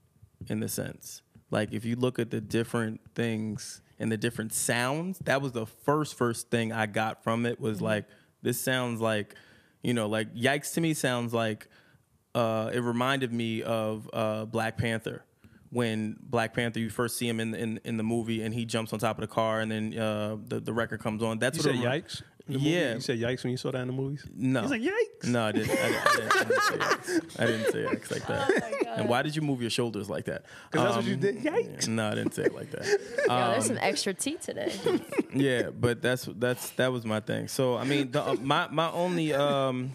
in the sense. Like if you look at the different things and the different sounds, that was the first first thing I got from it was like this sounds like, you know, like yikes to me sounds like. Uh, it reminded me of uh, Black Panther when Black Panther you first see him in, in in the movie and he jumps on top of the car and then uh, the the record comes on. That's you what said it yikes? in movie? Yeah. You said yikes when you saw that in the movies? No. He's like, yikes. No, I didn't. I didn't, I didn't, I didn't say X. I didn't say X like that. and why did you move your shoulders like that? 'Cause that's what you Um, did. Yikes. No, I didn't say it like that. Yo, there's some extra tea today. Yeah, but that's that's that was my thing. So I mean, the, uh, my my only um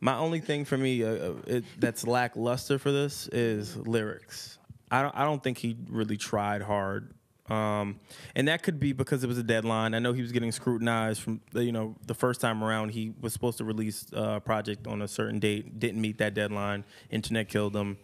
my only thing for me uh, uh, it, that's lackluster for this is lyrics. I don't I don't think he really tried hard. Um, and that could be because it was a deadline. I know he was getting scrutinized from the, you know the first time around. He was supposed to release a project on a certain date, didn't meet that deadline. Internet killed him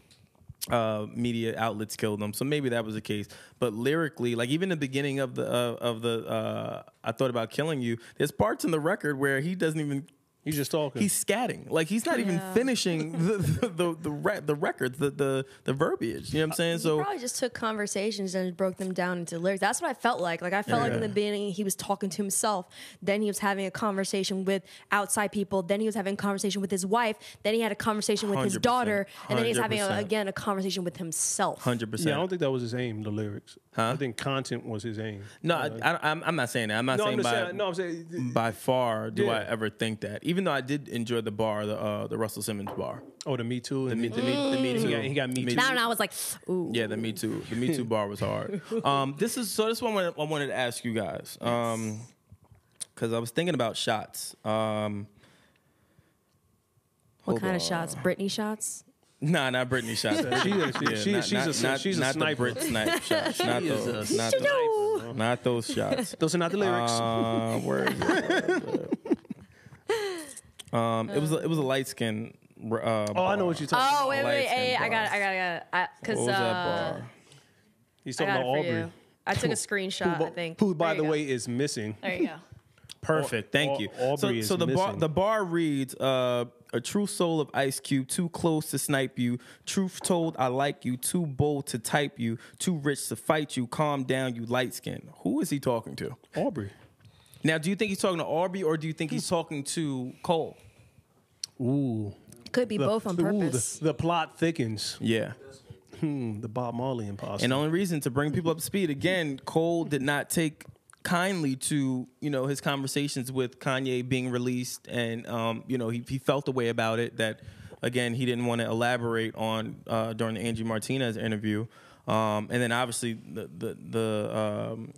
uh, media outlets killed them. So maybe that was the case. But lyrically, like even the beginning of the uh, of the uh, I thought about killing you. There's parts in the record where he doesn't even. He's just talking. He's scatting, like he's not even finishing the the the the, re- the records, the, the the verbiage. You know what I'm uh, saying? he So probably just took conversations and broke them down into lyrics. That's what I felt like. Like I felt like in the beginning he was talking to himself. Then he was having a conversation with outside people. Then he was having a conversation with his wife. Then he had a conversation with his 100%. daughter. And then he's having a, again a conversation with himself. hundred percent. yeah, I don't think that was his aim, the lyrics. I think content was his aim. No, I, I, I'm I'm not saying that. I'm not No, I'm saying by saying, no, I'm saying, by far do I ever think that. Even though I did enjoy the bar, the uh, the Russell Simmons bar, oh, the Me Too. the And me, the me, the me He too. got- he got Me Too. Now and I was like, ooh. Yeah, the Me Too. The Me Too bar was hard. Um, this is so. This is what I wanted, to ask you guys. Um, because I was thinking about shots. Um, What hold kind of shots? Britney shots? Nah, not Britney shots. She is- she- she- not- she's not- a- not- she's a not sniper. The Brit snipe shots. Not is a those. Not sniper, those. Not those shots. Those are not the lyrics. Uh, where is it? um, it was a, it was a light skin. Uh, oh, I know what you're talking Oh about. wait, wait, lights hey, I got it, I got it, I got. Because What was that uh, bar? He's talking about Aubrey. you. I took a screenshot. who, I think. who, by the go. way, is missing. There you go. Perfect. Thank you. Aubrey so, so is the bar the bar reads uh, a true soul of Ice Cube, too close to snipe you. Truth told, I like you. Too bold to type you. Too rich to fight you. Calm down, you light skin. Who is he talking to? Aubrey. Now, do you think he's talking to Aubrey or do you think he's talking to Cole? Ooh. Could be The- both on ooh, the- purpose. the, plot thickens. Yeah. Hmm, the Bob Marley imposter. And the only reason to bring people up to speed again, Cole did not take kindly to you know his conversations with Kanye being released, and um, you know he, he felt a way about it that again he didn't want to elaborate on uh, during the Angie Martinez interview, um, and then obviously the the, the um,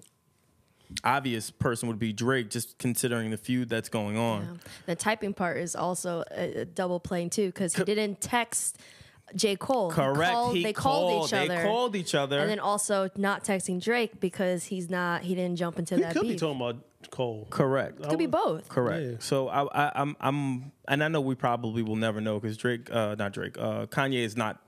obvious person would be Drake, just considering the feud that's going on. Yeah. The typing part is also a, a double playing too because he didn't text J Cole. Correct. called- he they called, each other. They other. called each other. and then also not texting Drake because he's not. He didn't jump into he that could be talking about Cole. Correct. Could be both. Correct. Yeah. So I, I, I'm, I'm, and I know we probably will never know because Drake, uh, not Drake, uh, Kanye is not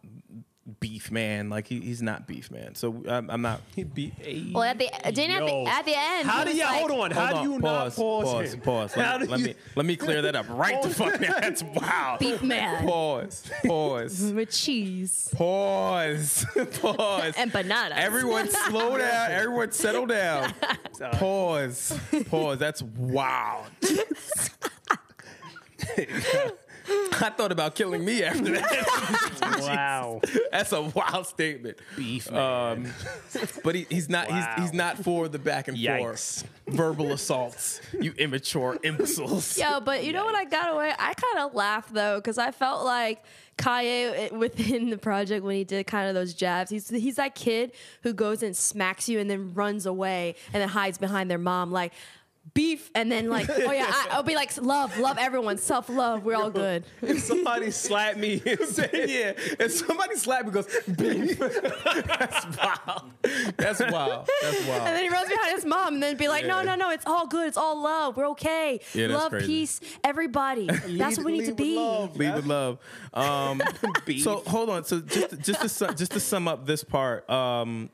beef man. Like he, he's not beef man. So I'm, I'm not. He beat a. Well, at the uh, didn't at the at the end. How do you like, hold on? How Hold do you on, not pause, pause? pause, him? pause. How Let, me, let you- me let me clear that up right the fuck now. That's wow. Beef man. Pause. Pause. with cheese Pause. Pause. and bananas. Everyone slow down. Everyone settle down. Pause. Pause. That's wild. I thought about killing me after that. Wow. That's a wild statement. Beef Um, but he, he's not. Wow. He's, he's not for the back and Yikes. forth verbal assaults. You immature imbeciles. Yeah, but you know what I got away? I kind of laughed though because I felt like Kanye within the project when he did kind of those jabs. He's he's that kid who goes and smacks you and then runs away and then hides behind their mom. Like beef, and then like, oh yeah, I, I'll be like, love, love everyone, self love, we're all good. If somebody slapped me and said, yeah, if somebody slap me goes beef, that's wild. That's wild. That's And then he runs behind his mom, and then be like, no, Yeah. no, no, it's all good, it's all love, we're okay, Yeah, that's love, crazy. peace, everybody. That's what we need to be. love. Lead with love. Um, Beef. so hold on. So just to, just to sum, just to sum up this part, um,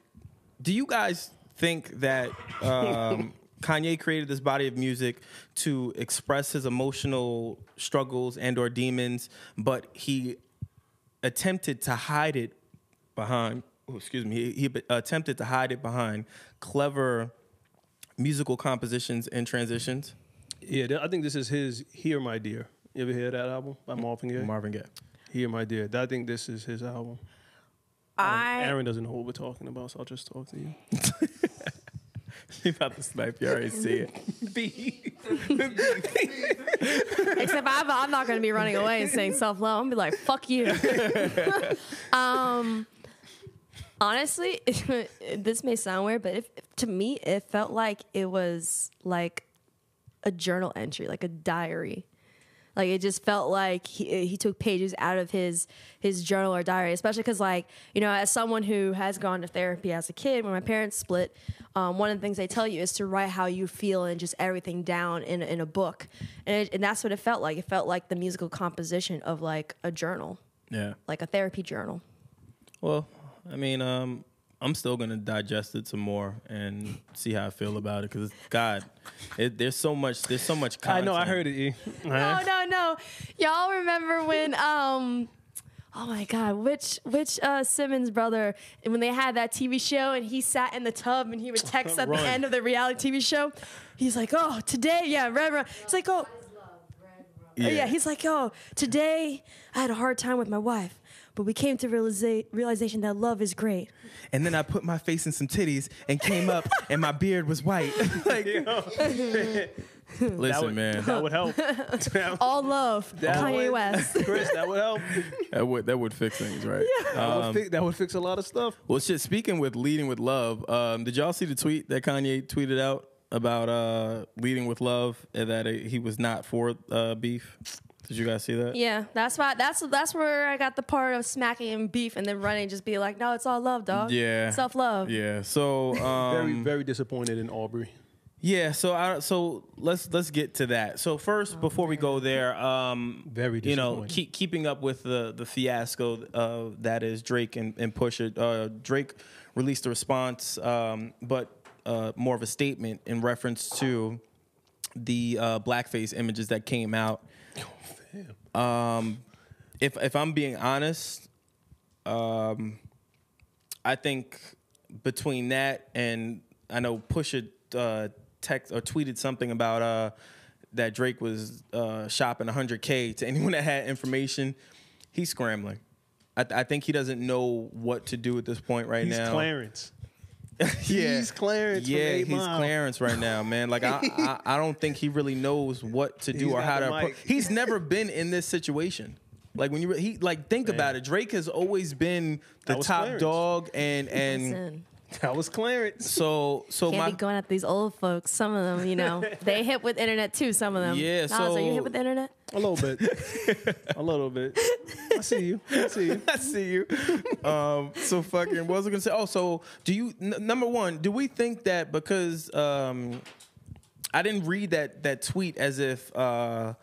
do you guys think that um, Kanye created this body of music to express his emotional struggles and or demons, but he attempted to hide it behind? oh, excuse me. He, he attempted to hide it behind clever musical compositions and transitions. Yeah, I think this is his "Here, My Dear." You ever hear that album by Marvin Gaye? Marvin Gaye. "Here, My Dear." I think this is his album. I Aaron doesn't know what we're talking about, so I'll just talk to you. He about to snipe you. I already see it. Except I'm, I'm not going to be running away and saying self love. I'm going to be like, fuck you. um, honestly, this may sound weird, but if, to me, it felt like it was like a journal entry, like a diary. Like it just felt like he, he took pages out of his his journal or diary, especially because like you know, as someone who has gone to therapy as a kid, when my parents split, um, one of the things they tell you is to write how you feel and just everything down in in a book, and it, and that's what it felt like. It felt like the musical composition of like a journal, Yeah. like a therapy journal. Well, I mean, um, I'm still gonna digest it some more and see how I feel about it because God, it, there's so much. There's so much. I know, I heard it. E. No, no, no. Y'all remember when um oh my god, which which uh Simmons brother when they had that TV show and he sat in the tub and he would text at the end of the reality TV show. He's like, "Oh, today, yeah, red, red." He's like, "Oh, yeah. He's like, "Oh, today I had a hard time with my wife." But we came to realiza- realization that love is great. and then I put my face in some titties and came up, and my beard was white. like, That listen, would, man, that would help. That- All love, that Kanye would- West. Chris, that would help. that would that would fix things, right? That, would fi- that would fix a lot of stuff. Well, shit. Speaking with leading with love, um, did y'all see the tweet that Kanye tweeted out about uh, leading with love and that uh, he was not for uh, beef? Did you guys see that? Yeah, that's why. That's that's where I got the part of smacking him beef and then running, just be like, "No, it's all love, dog. Yeah. self love." Yeah. So um, Very, very disappointed in Aubrey. Yeah, so I, so let's let's get to that. So first, before we go there, um, Very you know, keep, keeping up with the the fiasco uh, that is Drake and, and Pusha. Uh, Drake released a response, um, but uh, more of a statement in reference to the uh, blackface images that came out. Um, if if I'm being honest, um, I think between that and I know Pusha uh, text or tweeted something about uh, that Drake was uh, shopping 100k to anyone that had information. He's scrambling. I, I think he doesn't know what to do at this point right He's now. Clarence. Yeah. He's Clarence. Yeah, Eight he's Mile. Clarence right now, man. Like I, I, I don't think he really knows what to do He's or how to. appro- he's never been in this situation. Like when you re- he like think about it. Drake has always been the top Clarence. dog, and and Listen, That was Clarence. so so can't my be going at these old folks. Some of them, you know, they hit with internet too. Some of them. Yeah, Nas, are you so- hit with the internet? A little bit. a little bit. I see you. I see you. I see you. Um, so fucking, what was I gonna say? Oh, so do you? N- number one, do we think that because um, I didn't read that that tweet as if uh,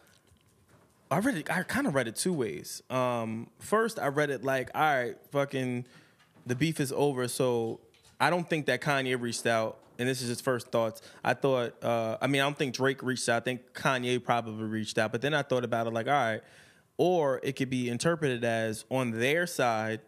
I read it. I kind of read it two ways. Um, first, I read it like, all right, fucking, the beef is over. So I don't think that Kanye reached out. And this is his first thoughts. I thought, uh, I mean, I don't think Drake reached out. I think Kanye probably reached out. But then I thought about it like, all right, or it could be interpreted as on their side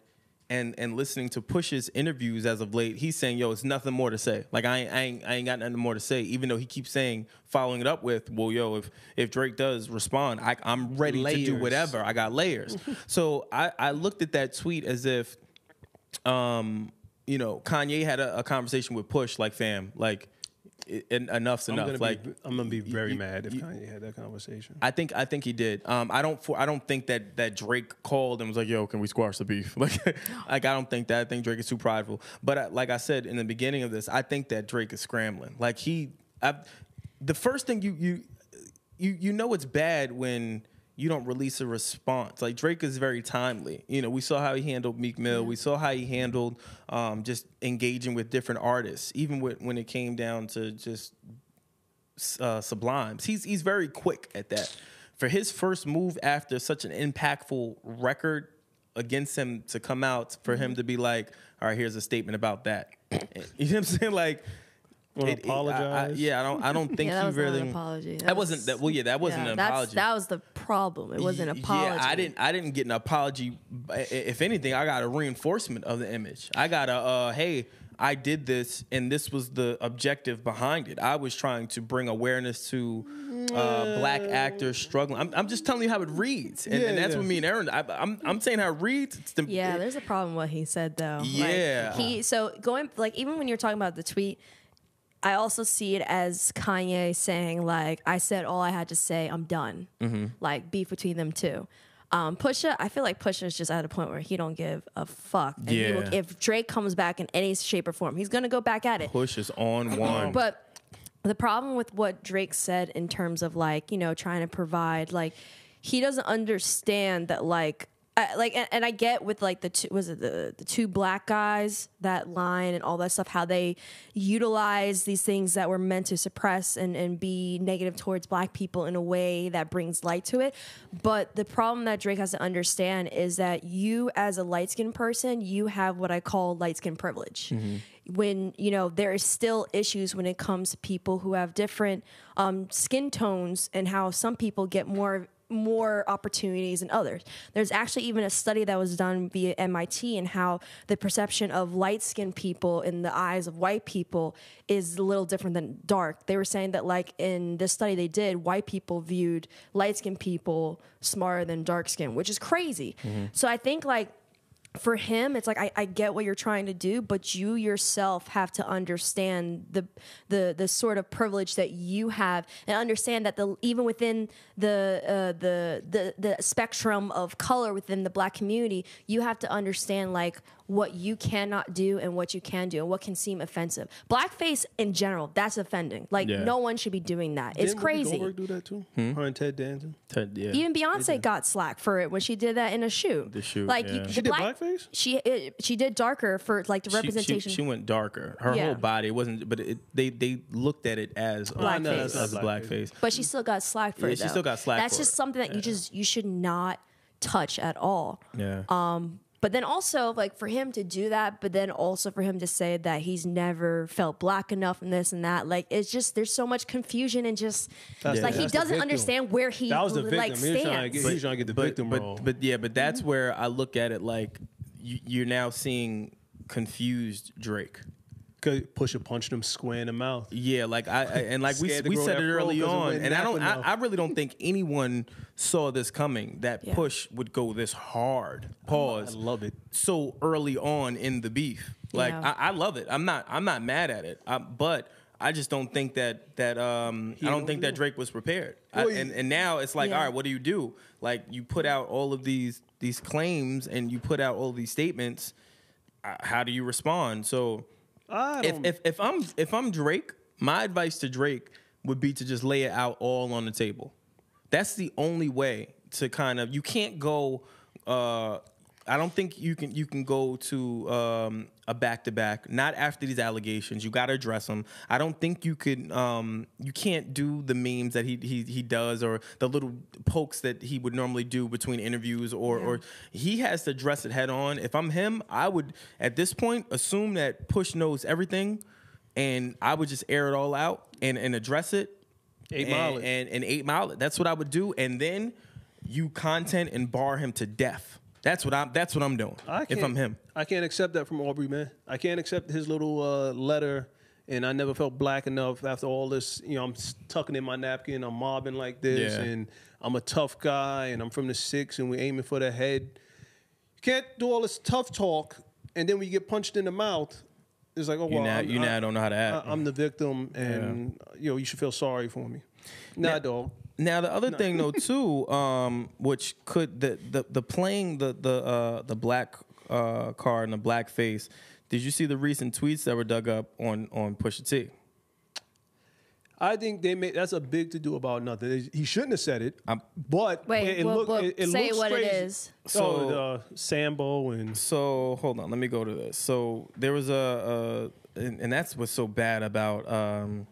and and listening to Push's interviews as of late, he's saying, "Yo, it's nothing more to say. Like I ain't, I ain't, I ain't got nothing more to say." Even though he keeps saying, following it up with, "Well, yo, if if Drake does respond, I, I'm ready to do whatever. I got layers." so I I looked at that tweet as if, um, you know, Kanye had a, a conversation with Push, like, fam, like, it, enough's I'm enough. like, be, I'm gonna be very you- mad if you- Kanye had that conversation. I think I think he did. Um, I don't for, I don't think that that Drake called and was like, "Yo, can we squash the beef?" Like, like I don't think that. I think Drake is too prideful. But I, like I said in the beginning of this, I think that Drake is scrambling. Like he, I, the first thing you you you you know it's bad when you don't release a response. Like Drake is very timely. You know, we saw how he handled Meek Mill. We saw how he handled um, just engaging with different artists, even with, when it came down to just uh, Sublimes. He's he's very quick at that. For his first move after such an impactful record against him to come out, for him to be like, "All right, here's a statement about that." you know what I'm saying? Like, it- it- I- I- apologize? yeah, I don't. I don't think Yeah, that he was not really. an apology. That, wasn't that. Well, yeah, that wasn't Yeah, an that's- apology. That was the problem. It wasn't an apology. Yeah, I didn't. I didn't get an apology. I- I- If anything, I got a reinforcement of the image. I got a, uh, hey, I did this, and this was the objective behind it. I was trying to bring awareness to uh, black actors struggling. I'm, I'm just telling you how it reads, and, Yeah, and that's yeah. what me and Aaron. I, I'm, I'm saying how it reads. It's the, Yeah, there's a problem with what he said though. Like, Yeah. he so going like even when you're talking about the tweet, I also see it as Kanye saying like I said all I had to say. I'm done. Mm-hmm. Like beef between them two. Um, Pusha, I feel like Pusha is just at a point where he don't give a fuck. And he will- Yeah. if Drake comes back in any shape or form, he's gonna go back at it. push is on one. But the problem with what Drake said in terms of like, you know, trying to provide, like, he doesn't understand that, like, I, like, and, and I get with like the two, was it the the two black guys that line and all that stuff, how they utilize these things that were meant to suppress and and be negative towards black people in a way that brings light to it. But the problem that Drake has to understand is that you, as a light skinned person, you have what I call light skin privilege when you know there is still issues when it comes to people who have different um, skin tones and how some people get more more opportunities than others. There's actually even a study that was done via MIT and how the perception of light skinned people in the eyes of white people is a little different than dark. They were saying that like in this study they did, white people viewed light skinned people smarter than dark skinned, which is crazy. Mm-hmm. So I think like for him, it's like I, I get what you're trying to do, but you yourself have to understand the the the sort of privilege that you have, and understand that the even within the uh, the the the spectrum of color within the black community, you have to understand like what you cannot do and what you can do and what can seem offensive. Blackface in general, that's offending. Like Yeah. no one should be doing that. It's Didn't Whoopi crazy. Goldberg do that too? Hmm? Her and Ted Danson. Ted- yeah. Even Beyonce got slack for it when she did that in a shoe. The shoe, like yeah. you, She the did blackface? She it, she did darker for like the She- she- representation. She, went darker. Her Yeah. whole body wasn't, but it, they they looked at it as Blackface. uh, no, that's not as blackface. blackface. but she still got slack for Yeah, it. she though. still got slack That's for just it. something that you just you should not touch at all. Yeah. But then also like for him to do that, but then also for him to say that he's never felt black enough and this and that, like it's just there's so much confusion and just That's the- like he doesn't understand where he That was the victim. like he, was trying to stands. get, he was trying to get the but, victim but, role. But yeah, but that's where I look at it like you, you're now seeing confused Drake. Could Pusha punch him square in the mouth. Yeah, like I, I and like we we said it fro early 'cause it on, and I don't, I. I really don't think anyone saw this coming. That Yeah. push would go this hard. Pause. I love it. so early on in the beef. Like Yeah. I, I love it. I'm not I'm not mad at it. I, but I just don't think that that um I don't don't think do that. Drake was prepared. I, and and now it's like Yeah. all right, what do you do? Like you put out all of these these claims and you put out all these statements. Uh, how do you respond? So I if, if if I'm if I'm Drake, my advice to Drake would be to just lay it out all on the table. That's the only way to kind of you can't go uh I don't think you can you can go to um, a back to back. Not after these allegations. You got to address them. I don't think you could. Um, you can't do the memes that he, he he does or the little pokes that he would normally do between interviews. Or or he has to address it head on. If I'm him, I would at this point assume that Push knows everything, and I would just air it all out and and address it. Eight and, Mile it. and and eight mile it. That's what I would do, and then you content and bar him to death. That's what I'm. That's what I'm doing. I if I'm him, I can't accept that from Aubrey, man. I can't accept his little uh, letter. And I never felt black enough after all this. You know, I'm tucking in my napkin. I'm mobbing like this, Yeah. and I'm a tough guy, and I'm from the six, and we're aiming for the head. You can't do all this tough talk, and then when you get punched in the mouth, it's like, oh you well, now I'm- you now I- don't know how to act. I, am the victim, and you know, you should feel sorry for me. Nah, dog. Now the other thing though too, um, which could the the, the playing the the uh, the black uh, card and the black face. Did you see the recent tweets that were dug up on on Pusha T? I think they made that's a big to do about nothing. He shouldn't have said it. I'm- but Wait, it, it well, look- well, it- it say looks what it crazy. is. So So- uh, Sambo and So hold on, let me go to this. So there was a, a and, and that's what's so bad about um,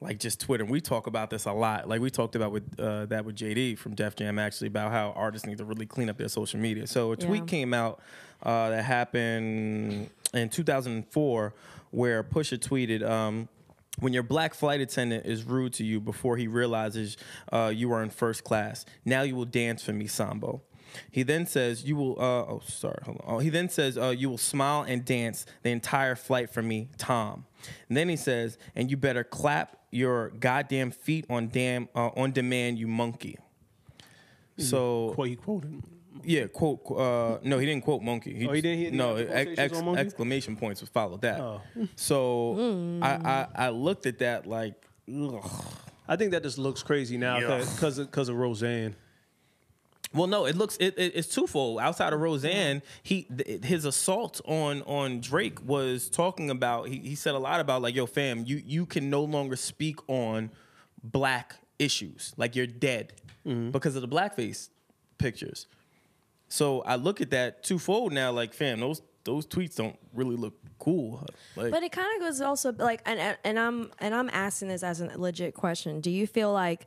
like just Twitter. And We talk about this a lot. Like we talked about with uh, that with JD from Def Jam actually about how artists need to really clean up their social media. So a tweet Yeah. came out uh, that happened in 2004 where Pusha tweeted. Um, when your black flight attendant is rude to you before he realizes uh, you are in first class, now you will dance for me, Sambo. He then says, "You will." Uh, oh, sorry. Hold on. Oh, he then says, uh, "You will smile and dance the entire flight for me, Tom." And then he says, "And you better clap your goddamn feet on damn uh, on demand, you monkey." So quote he quoted. yeah, quote. uh, no, he didn't quote monkey. Oh, he didn't- he didn't no, ex- ex- monkey? exclamation points would follow that. Oh. So. I, I I looked at that like, ugh. I think that just looks crazy now Yeah. because because of Roseanne. Well, no, it looks it, it- it's twofold. Outside of Roseanne, he th- his assault on on Drake was talking about. He, he said a lot about like, yo, fam, you you can no longer speak on black issues. Like you're dead mm-hmm. because of the blackface pictures. So I look at that twofold now. Like, fam, those those tweets don't really look cool. Like, But it kind of goes also like, and and- and I'm and I'm asking this as a legit question. Do you feel like,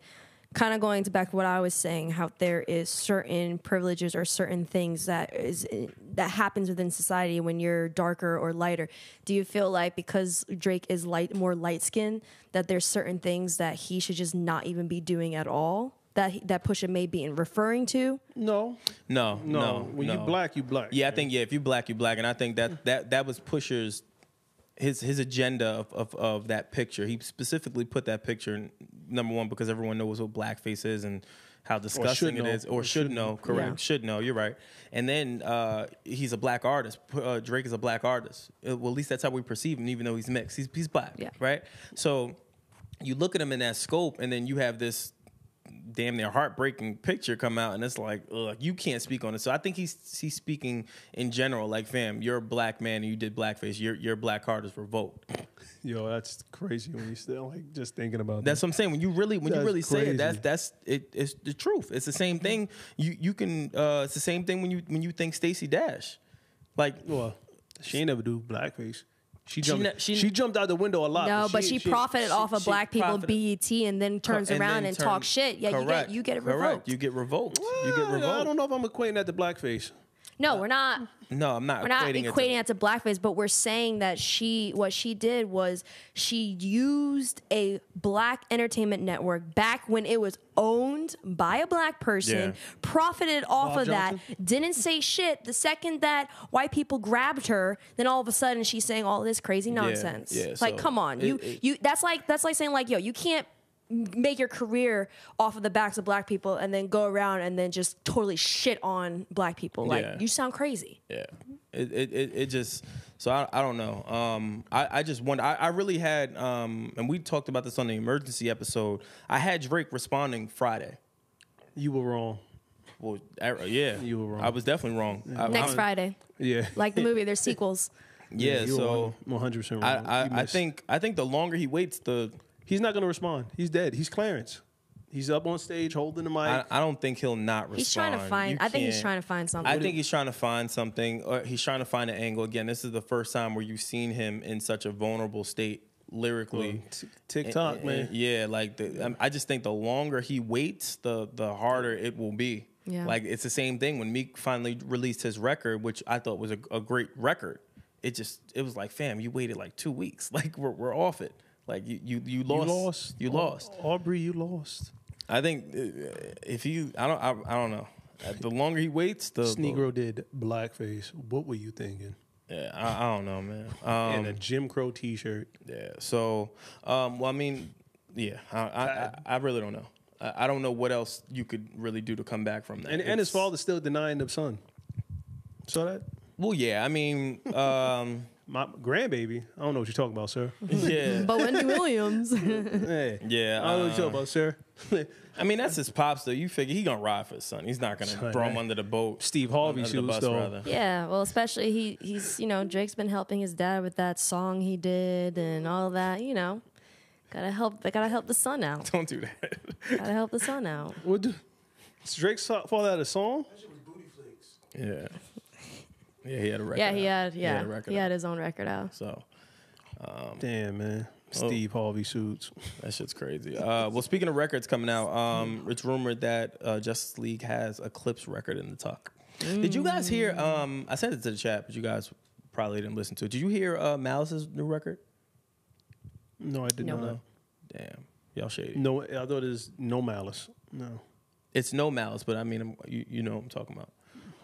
kind of going to back to what I was saying, how there is certain privileges or certain things that is eh, that happens within society when you're darker or lighter? Do you feel like because Drake is light, more light skinned, that there's certain things that he should just not even be doing at all? That he, that Pusha may be referring to. No, no, no. no. when you black, you black. Yeah, I think yeah, if you black, you black, and I think that that that was Pusher's his his agenda of, of of that picture. He specifically put that picture in, number one because everyone knows what blackface is and how disgusting it know. is, or, Or should should know. Correct, Yeah. should know. You're right. And then uh, he's a black artist. Uh, Drake is a black artist. Uh, Well, at least that's how we perceive him, even though he's mixed. He's he's black. Yeah. Right. So you look at him in that scope, and then you have this damn near heartbreaking picture come out, and it's like, ugh, you can't speak on it. So I think he's he's speaking in general, like, fam, you're a black man and you did blackface. Your your black heart is revoked. Yo, that's crazy when you still like just thinking about That's that. what I'm saying. When you really when you That's really say it, that's that's it, it's the truth. It's the same thing. You you can uh, it's the same thing when you when you think Stacey Dash, like Well, she ain't never do blackface. She jumped. ne- She, she- jumped out the window a lot. No, but she, profited she- off of black people profited- BET and then turns and around then and turn- talks shit. Yeah, you get you get it Correct. revoked. You get revoked. you get revoked. I don't know if I'm equating that to blackface. No, we're not. No, I'm not We're not equating, equating, it. it, to blackface, but we're saying that she, what she did was she used a black entertainment network back when it was owned by a black person, Yeah. profited off Bob of that, didn't say shit. The second that white people grabbed her, then all of a sudden she's saying all this crazy nonsense. yeah, like, so come on, it- you, it- you. That's like that's like saying like, yo, you can't make your career off of the backs of black people and then go around and then just totally shit on black people. Like, Yeah. you sound crazy. Yeah, it it it, it just so I, I don't know. Um, I I just wonder. I, I really had um, and we talked about this on the emergency episode. I had Drake responding Friday. You were wrong. Well, I- yeah, You were wrong. I was definitely wrong. I- Next I- Friday. Yeah. like the movie. There's sequels. Yeah, you so 100 percent I wrong. I, You I think I think the longer he waits, the he's not going to respond. He's dead. He's Clarence. He's up on stage holding the mic. I, I don't think he'll not respond. He's trying to find. You I think he's can't- trying to find something. I think he's trying to find something, or he's trying to find an angle. Again, this is the first time where you've seen him in such a vulnerable state lyrically. T- TikTok, And- man. and- yeah, like the, um, I just think the longer he waits, the the harder it will be. Yeah. Like it's the same thing when Meek finally released his record, which I thought was a, a great record. It just it was like, fam, you waited like two weeks. Like we're we're off it. Like you you you You lost. lost. You lost. Aubrey, you lost. I think uh, if you, I don't, I, I don't know. Uh, The longer he waits, the This Negro did blackface. What were you thinking? Yeah, I, I don't know, man. and Um, a Jim Crow T-shirt. yeah. So, um, well, I mean, yeah, I, I, I, really don't know. I, I don't know what else you could really do to come back from that. And, and his father's still denying the son. Saw that? Well, yeah. I mean, um, My grandbaby. I don't know what you're talking about, sir. yeah, But Wendy Williams. hey. yeah. I don't know what you're uh, talking about, sir. I mean, that's his pops, though. You figure he gonna ride for his son. He's not gonna Son, throw him under the boat. Steve Harvey under the shoes, bus, though. rather. yeah, well, especially he he's you know Drake's been helping his dad with that song he did and all that. You know, Gotta help. They gotta help the son out. Don't do that. gotta help the son out. What do, does Drake fall out of song? yeah. Yeah, he had a record. Yeah, he out. had. Yeah, a record he had his own record out. So Damn, man. Steve Harvey suits. that shit's crazy. Uh, well, speaking of records coming out, um, it's rumored that uh, Justice League has a Clipse record in the tuck. Did you guys hear? Um, I sent it to the chat, but you guys probably didn't listen to it. Did you hear uh, Malice's new record? No, I did No. not. Damn, y'all shady. No, I thought it was no malice. No. It's no malice, but I mean, I'm, you, you know what I'm talking about.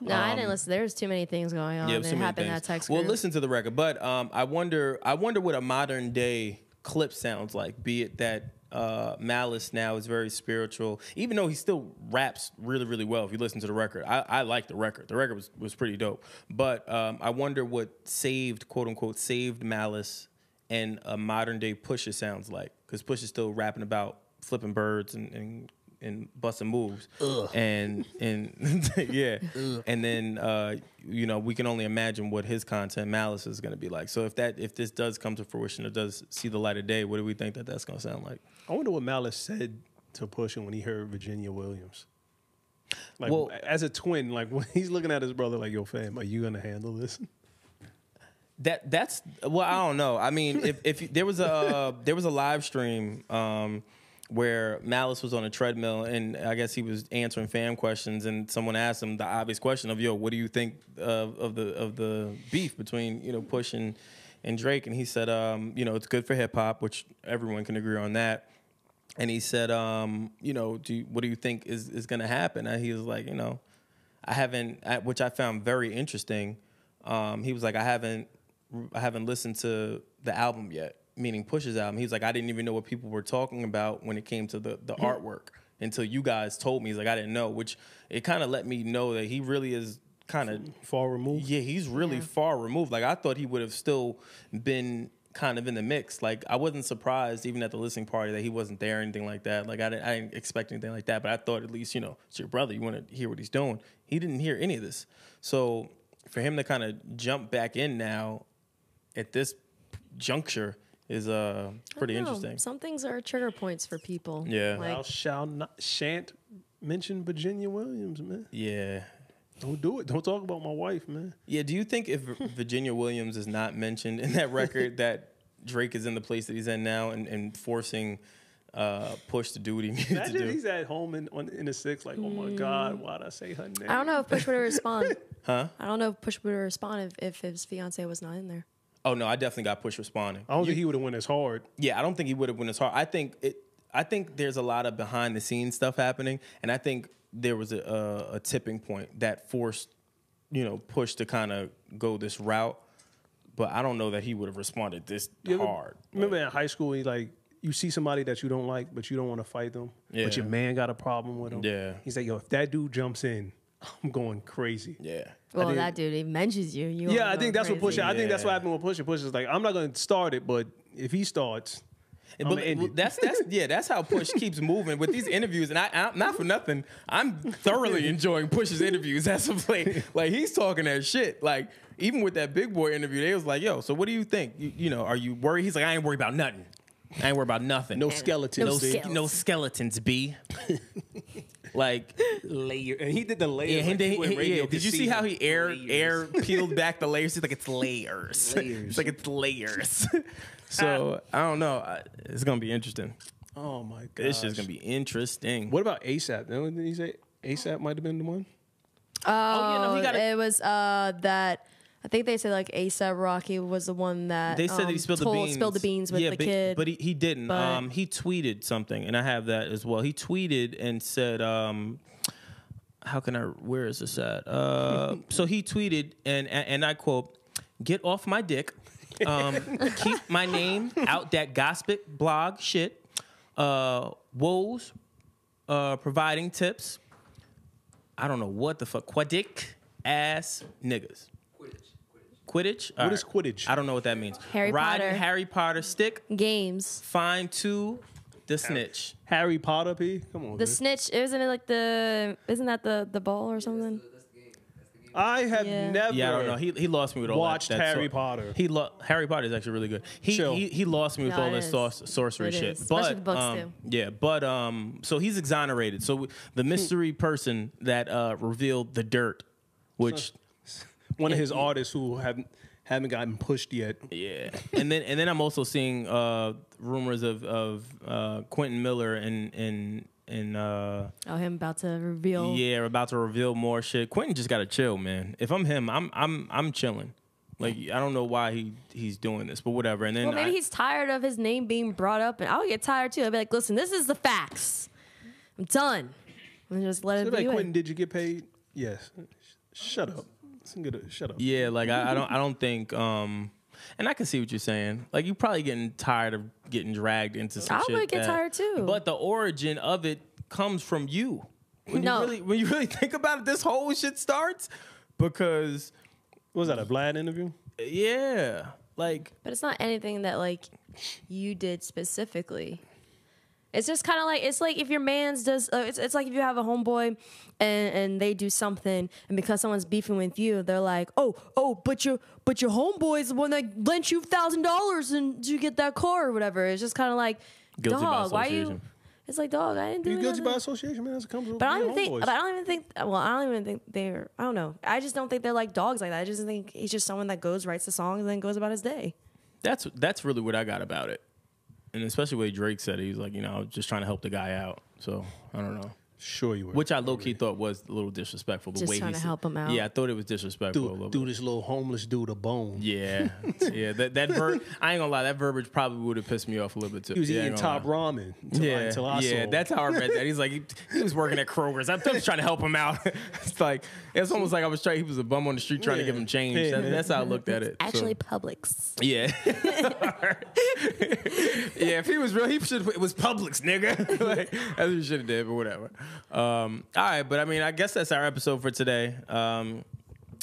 No, I didn't listen. There's too many things going on. Um, Yeah, many happened that text Well, group. listen to the record, but um, I wonder, I wonder what a modern day Clipse sounds like. Be it that uh, Malice now is very spiritual, even though he still raps really, really well. If you listen to the record, I, I like the record. The record was was pretty dope. But um, I wonder what saved, quote unquote, saved Malice and a modern day Pusha sounds like, because Push is still rapping about flipping birds and. and and busting moves, and and yeah, and then uh, you know we can only imagine what his content malice is going to be like. So if that if this does come to fruition, or does see the light of day, what do we think that that's going to sound like? I wonder what Malice said to Pusha when he heard Virginia Williams. Like Well- as a twin, like when he's looking at his brother, like, "Yo, fam, are you gonna handle this?" That that's well, I don't know. I mean, if if there was a there was a live stream um, where Malice was on a treadmill and I guess he was answering fan questions and someone asked him the obvious question of yo, what do you think of, of the of the beef between you know Push and and Drake? And he said, um, you know, it's good for hip hop, which everyone can agree on that. And he said, um, you know, do you, what do you think is is going to happen? And he was like, you know, I haven't, which I found very interesting. Um, he was like, I haven't, I haven't listened to the album yet, meaning Push's album. He was like, I didn't even know what people were talking about when it came to the the artwork until you guys told me. He's like, I didn't know, which it kind of let me know that he really is kind of Far removed. yeah, he's really Yeah. far removed. Like I thought he would have still been kind of in the mix. Like I wasn't surprised even at the listening party that he wasn't there or anything like that. Like I didn't, I didn't expect anything like that. But I thought at least you know it's your brother. You want to hear what he's doing. He didn't hear any of this. So for him to kind of jump back in now at this juncture is uh pretty I don't know. interesting. Some things are trigger points for people. Yeah. Like, Thou shall not shan't mention Virginia Williams, man. Yeah. Don't do it. Don't talk about my wife, man. Yeah, do you think if Virginia Williams is not mentioned in that record that Drake is in the place that he's in now and, and forcing uh, Push to do what he needs to Imagine do? he's at home in on, in the six, like, oh my God, why'd I say her name? I don't know if Push would respond. Huh? I don't know if Push would respond if, if his fiance was not in there. Oh no, I definitely got Push responding. I don't think he would have went as hard. Yeah, I don't think he would have went as hard. I think it. I think there's a lot of behind the scenes stuff happening, and I think there was a, a, a tipping point that forced, you know, Push to kind of go this route. But I don't know that he would have responded this You hard. Remember in high school, he like you see somebody that you don't like, but you don't want to fight them. Yeah. But your man got a problem with him. Yeah. He's like, yo, if that dude jumps in, I'm going crazy. Yeah. Well, think- that dude, he mentions you. you Yeah, I think that's what crazy. Pusha. I think that's what Yeah. happened with Pusha. Pusha's like, I'm not going to start it, but if he starts, I'm But gonna it. that's that's yeah, that's how Push keeps moving with these interviews. And I, I not for nothing, I'm thoroughly enjoying Push's interviews as of late. Like he's talking that shit. Like even with that big boy interview, they was like, "Yo, so what do you think? You, you know, are you worried?" He's like, "I ain't worried about nothing. I ain't worried about nothing. no skeletons. No no, skeletons. no skeletons, B." like layer, and he did the layers. yeah, he like did, people in he- radio yeah. Did you see how he air Layers. air peeled back the layers? He's like it's layers. Layers. it's like it's layers. so I don't know. It's gonna be interesting. Oh my god, This is gonna be interesting. What about ASAP? Didn't he say ASAP might have been the one? Oh, yeah, no, he got a- it was uh, that. I think they said like ASAP Rocky was the one that They said that he um, spilled the beans. Spilled the beans with yeah, the but, kid. but he, he didn't. But- um, he tweeted something, and I have that as well. He tweeted and said, um, "How can I? Where is this at?" Uh, so he tweeted, and and I quote, "Get off my dick. Um, keep my name out that gossip blog shit. Uh, woes, uh, providing tips. I don't know what the fuck. Quidditch ass niggas." Quidditch. What is Quidditch? I don't know what that means. Harry Riding Potter. Harry Potter stick. Games. Fine two. the snitch. Harry Potter, P. Come on, The man. snitch isn't it like the isn't that the the ball or something? I have Yeah. never. Yeah, I don't know. He he lost me with all Watched that. that Harry sor- Potter. He lo- Harry Potter is actually really good. He Chill. he, he lost me with No, all it this is. sor- sorcery It shit. is. Especially But the books, um, too. yeah, but um, so he's exonerated. So the mystery person that uh revealed the dirt, which one of his artists who haven't haven't gotten pushed yet. yeah, and then and then I'm also seeing uh rumors of of uh Quentin Miller and and and uh Oh, him about to reveal. yeah about to reveal more shit. Quentin just got to chill, man. If I'm him, I'm I'm I'm chilling. Like I don't know why he he's doing this, but whatever. And then Well, maybe I- he's tired of his name being brought up, and I'll get tired too. I'll be like, listen, this is the facts. I'm done. And just let it They're be. like, Quentin, did you get paid? Yes. Shut up. Listen, get Shut up. Yeah, like I, I don't I don't think um and I can see what you're saying. Like you're probably getting tired of getting dragged into some I shit. would get that- tired, too. But the origin of it comes from you. When No. you really when you really think about it, this whole shit starts because Was that a Vlad interview? yeah. Like But it's not anything that like you did specifically. It's just kind of like it's like if your man's does. Uh, it's, it's like if you have a homeboy, and and they do something, and because someone's beefing with you, they're like, oh oh, but your but your homeboy's the one that lent you thousand dollars and you get that car or whatever. It's just kind of like, Guilty dog, why you? It's like dog, I didn't do You guilty by association, man. As it comes with But I don't even think. homeboys. But I don't even think. Well, I don't even think they're. I don't know. I just don't think they're like dogs like that. I just think he's just someone that goes writes the song and then goes about his day. that's that's really what I got about it. And especially way Drake said it, he's like, you know, was just trying to help the guy out. So I don't know. Sure you were. Which I low key thought was a little disrespectful. The Just way trying he to said- help him out. Yeah, I thought it was disrespectful a little do, bit. do this little homeless dude a bone. Yeah, yeah. That that ver- I ain't gonna lie. That verbiage probably would have pissed me off a little bit too. He was yeah, eating top lie. ramen. Until I, Yeah, until I yeah. saw. That's how I read that. He's like he, he was working at Kroger's. I'm just trying to help him out. it's like it's almost like I was trying. He was a bum on the street trying to give him change. Yeah, That- that's how I looked at it. so- Actually, Publix. yeah. yeah, if he was real, he should. It was Publix, nigga. like, that's what he should have did, but whatever. Um, all right, but I mean, I guess that's our episode for today. Um,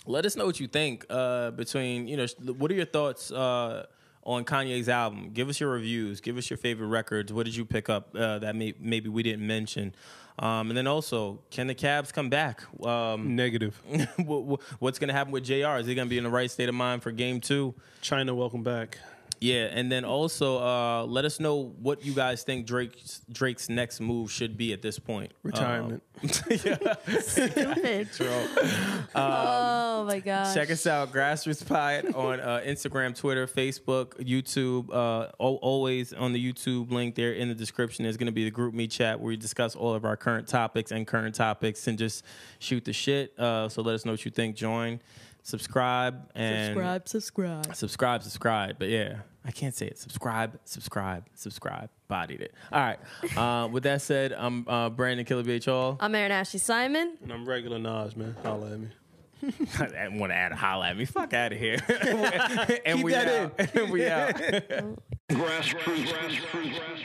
let us know what you think. Uh, between you know, what are your thoughts uh, on Kanye's album? Give us your reviews. Give us your favorite records. What did you pick up uh, that may, maybe we didn't mention? Um, and then also, can the Cavs come back? Um, Negative. what- what- what's going to happen with Jr? Is he going to be in the right state of mind for Game Two? China, welcome back. Yeah, and then also uh, let us know what you guys think Drake's Drake's next move should be at this point. Retirement. Stupid. oh my gosh. Check us out, Grassroots Pod on uh, Instagram, Twitter, Facebook, YouTube. Uh, always on the YouTube link there in the description is going to be the GroupMe chat where we discuss all of our current topics and current topics and just shoot the shit. Uh, so let us know what you think. Join, subscribe, and Subscribe, subscribe. subscribe, subscribe. But yeah, I can't say it. Subscribe, subscribe, subscribe. Bodied it. All right. Uh, with that said, I'm uh, Brandon Killer BH Hall. I'm Aaron Ashley Simon. And I'm regular Nas, man. Holla at me. I want to add a holla at me. Fuck out of here. and Keep we that out. and we out. Grassroots. Grassroots.